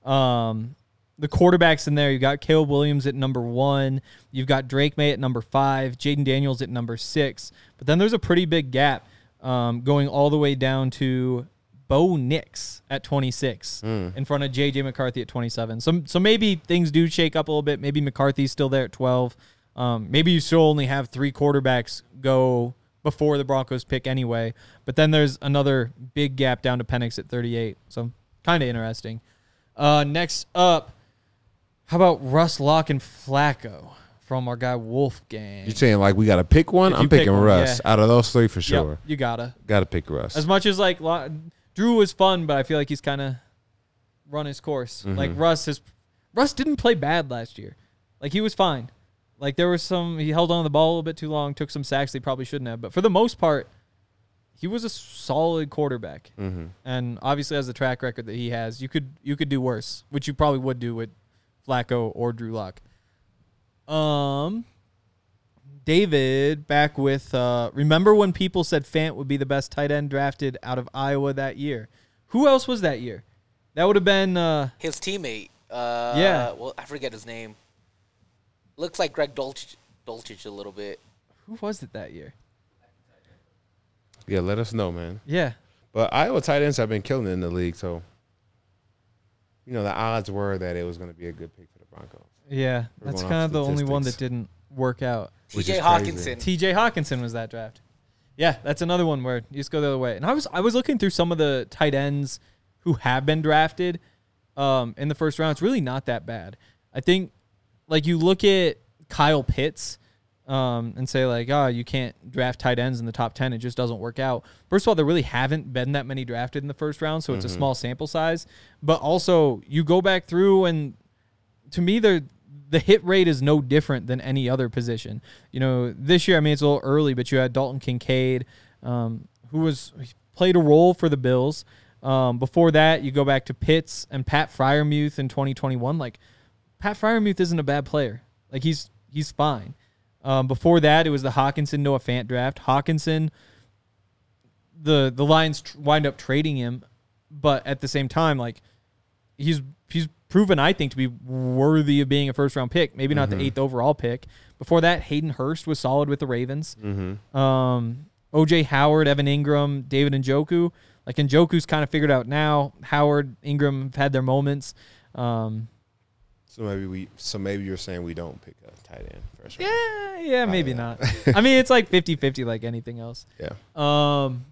Um, the quarterbacks in there, You've got Caleb Williams at number one, you've got Drake Maye at number five, Jayden Daniels at number six, but then there's a pretty big gap um, going all the way down to Bo Nix at 26 in front of JJ McCarthy at 27. So, so maybe things do shake up a little bit. Maybe McCarthy's still there at 12. Um, maybe you still only have three quarterbacks go before the Broncos pick anyway. But then there's another big gap down to Penix at 38. So kind of interesting. Uh, next up, how about Russ Lock and Flacco from our guy Wolfgang? You're saying like we got to pick one? If I'm pick picking one, Russ. yeah. Out of those three, for Yep, sure, you gotta. got to pick Russ. As much as like Drew was fun, but I feel like he's kind of run his course. Mm-hmm. Like Russ has Russ didn't play bad last year. Like he was fine. Like there was some he held on to the ball a little bit too long, took some sacks they probably shouldn't have, but for the most part, he was a solid quarterback. Mm-hmm. And obviously has the track record that he has, you could you could do worse, which you probably would do with Flacco or Drew Lock. Um David back with uh remember when people said Fant would be the best tight end drafted out of Iowa that year? Who else was that year? That would have been uh His teammate. Uh, Yeah. Well, I forget his name. Looks like Greg Dulcich, Dulcich a little bit. who was it that year? Yeah, let us know, man. Yeah. But Iowa tight ends have been killing it in the league, so you know the odds were that it was going to be a good pick for the Broncos. Yeah. We're That's kind of the only one that didn't work out. T.J. Hockenson. TJ Hockenson was that draft. Yeah, that's another one where you just go the other way. And I was I was looking through some of the tight ends who have been drafted um, in the first round. It's really not that bad. I think like you look at Kyle Pitts um, and say like, oh, you can't draft tight ends in the top ten. It just doesn't work out. First of all, there really haven't been that many drafted in the first round, so it's a small sample size. But also, you go back through and to me, the the hit rate is no different than any other position. You know, this year, I mean, it's a little early, but you had Dalton Kincaid, um, who was played a role for the Bills. Um, before that, you go back to Pitts and Pat Freiermuth in 2021. Like, Pat Freiermuth isn't a bad player. Like, he's he's fine. Um, before that, it was the Hockenson Noah Fant draft. Hockenson, the the Lions tr- wind up trading him, but at the same time, like he's he's proven I think to be worthy of being a first round pick. Maybe not the eighth overall pick. Before that, Hayden Hurst was solid with the Ravens. Um, OJ Howard, Evan Engram, David Njoku. Like Njoku's kind of figured out now. Howard, Engram have had their moments. Um, So maybe we. So maybe you're saying we don't pick a tight end first. round. yeah, yeah, maybe yeah. not. <laughs> I mean, it's like 50-50 like anything else. Yeah. Um,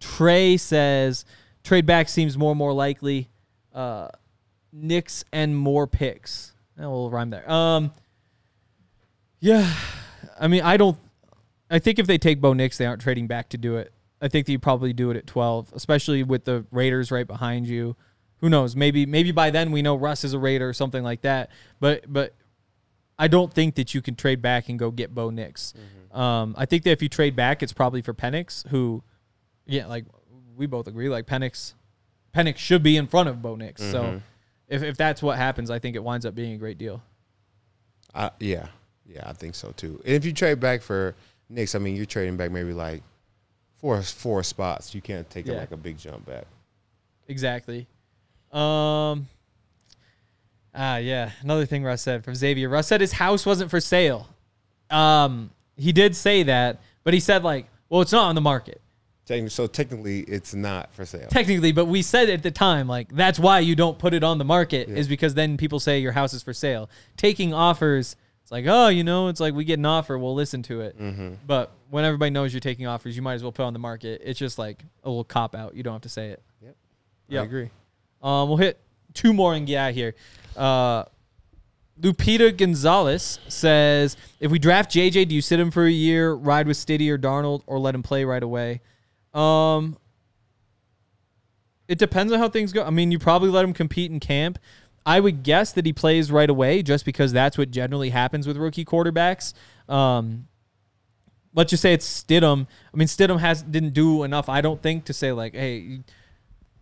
Trey says trade back seems more and more likely. Uh, Nix and more picks. Eh, we'll rhyme there. Um, yeah, I mean, I don't. I think if they take Bo Nix, they aren't trading back to do it. I think they probably do it at twelve, especially with the Raiders right behind you. Who knows? Maybe maybe by then we know Russ is a Raider or something like that. But but I don't think that you can trade back and go get Bo Nix. Um, I think that if you trade back, it's probably for Penix, who, yeah, like we both agree, like Penix, Penix should be in front of Bo Nix. So if if that's what happens, I think it winds up being a great deal. I, yeah. Yeah, I think so too. And if you trade back for Nix, I mean, you're trading back maybe like four four spots. You can't take it Yeah. like a big jump back. Exactly. Um. Ah, yeah. Another thing Russ said from Xavier. Russ said his house wasn't for sale. Um, he did say that, but he said like, well, it's not on the market Techn- So technically, it's not for sale. technically. But we said at the time like that's why you don't put it on the market is because then people say your house is for sale. Taking offers, it's like oh, you know, it's like we get an offer, we'll listen to it. But when everybody knows you're taking offers, you might as well put it on the market. It's just like a little cop out. You don't have to say it. Yep. Yep. I agree. Um, we'll hit two more and get out here. Uh, Lupita Gonzalez says, if we draft JJ, do you sit him for a year, ride with Stiddy or Darnold, or let him play right away? Um, it depends on how things go. I mean, you probably let him compete in camp. I would guess that he plays right away, just because that's what generally happens with rookie quarterbacks. Um, let's just say it's Stidham. I mean, Stidham has didn't do enough, I don't think, to say like, hey,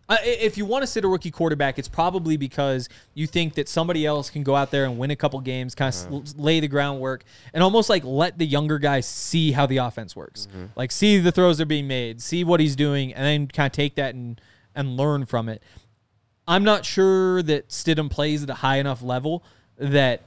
uh, if you want to sit a rookie quarterback, it's probably because you think that somebody else can go out there and win a couple games, kind of lay the groundwork, and almost like let the younger guy see how the offense works, like see the throws that are being made, see what he's doing, and then kind of take that and and learn from it. I'm not sure that Stidham plays at a high enough level that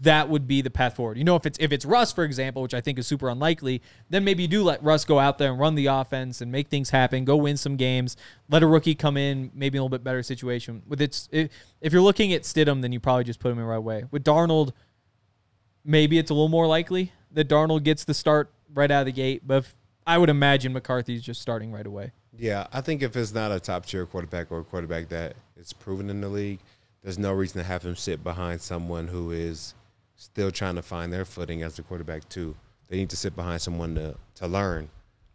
that would be the path forward. You know, if it's if it's Russ, for example, which I think is super unlikely, then maybe you do let Russ go out there and run the offense and make things happen, go win some games, let a rookie come in, maybe a little bit better situation. With it's if, if you're looking at Stidham, then you probably just put him in right away. With Darnold, maybe it's a little more likely that Darnold gets the start right out of the gate, but if, I would imagine McCarthy's just starting right away. Yeah, I think if it's not a top tier quarterback or a quarterback that is proven in the league, there's no reason to have him sit behind someone who is still trying to find their footing as a quarterback too. They need to sit behind someone to to learn.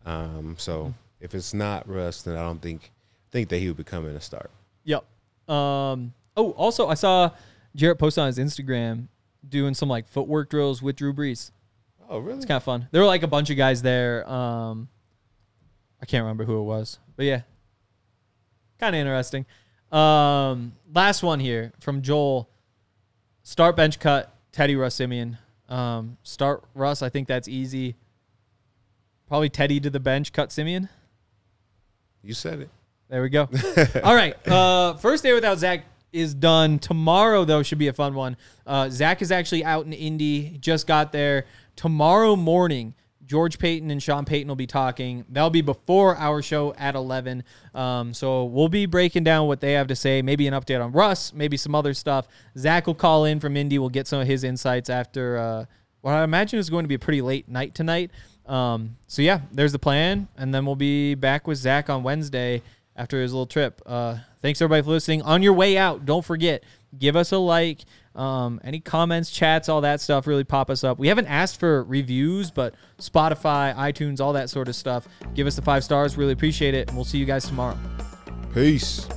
Um, so if it's not Russ, then I don't think think that he would become in a start. Yep. Um. Oh, also, I saw Jarrett post on his Instagram doing some like footwork drills with Drew Brees. Oh, really? It's kind of fun. There were like a bunch of guys there. Um, I can't remember who it was, but yeah, kind of interesting. Um, last one here from Joel. Start bench cut Teddy Russ Siemian. Um, start Russ. I think that's easy. Probably Teddy to the bench, cut Siemian. You said it. There we go. <laughs> All right. Uh, first day without Zach is done. Tomorrow, though, should be a fun one. Uh, Zach is actually out in Indy. He Just got there. Tomorrow morning, George Paton and Sean Payton will be talking. That'll be before our show at 11. Um, so we'll be breaking down what they have to say, maybe an update on Russ, maybe some other stuff. Zach will call in from Indy. We'll get some of his insights after uh, what I imagine is going to be a pretty late night tonight. Um, so yeah, there's the plan, and then we'll be back with Zach on Wednesday after his little trip. Uh, thanks everybody for listening. On your way out, don't forget give us a like. Um, any comments, chats, all that stuff really pop us up. We haven't asked for reviews, but Spotify, iTunes, all that sort of stuff. Give us the five stars. Really appreciate it, and we'll see you guys tomorrow. Peace.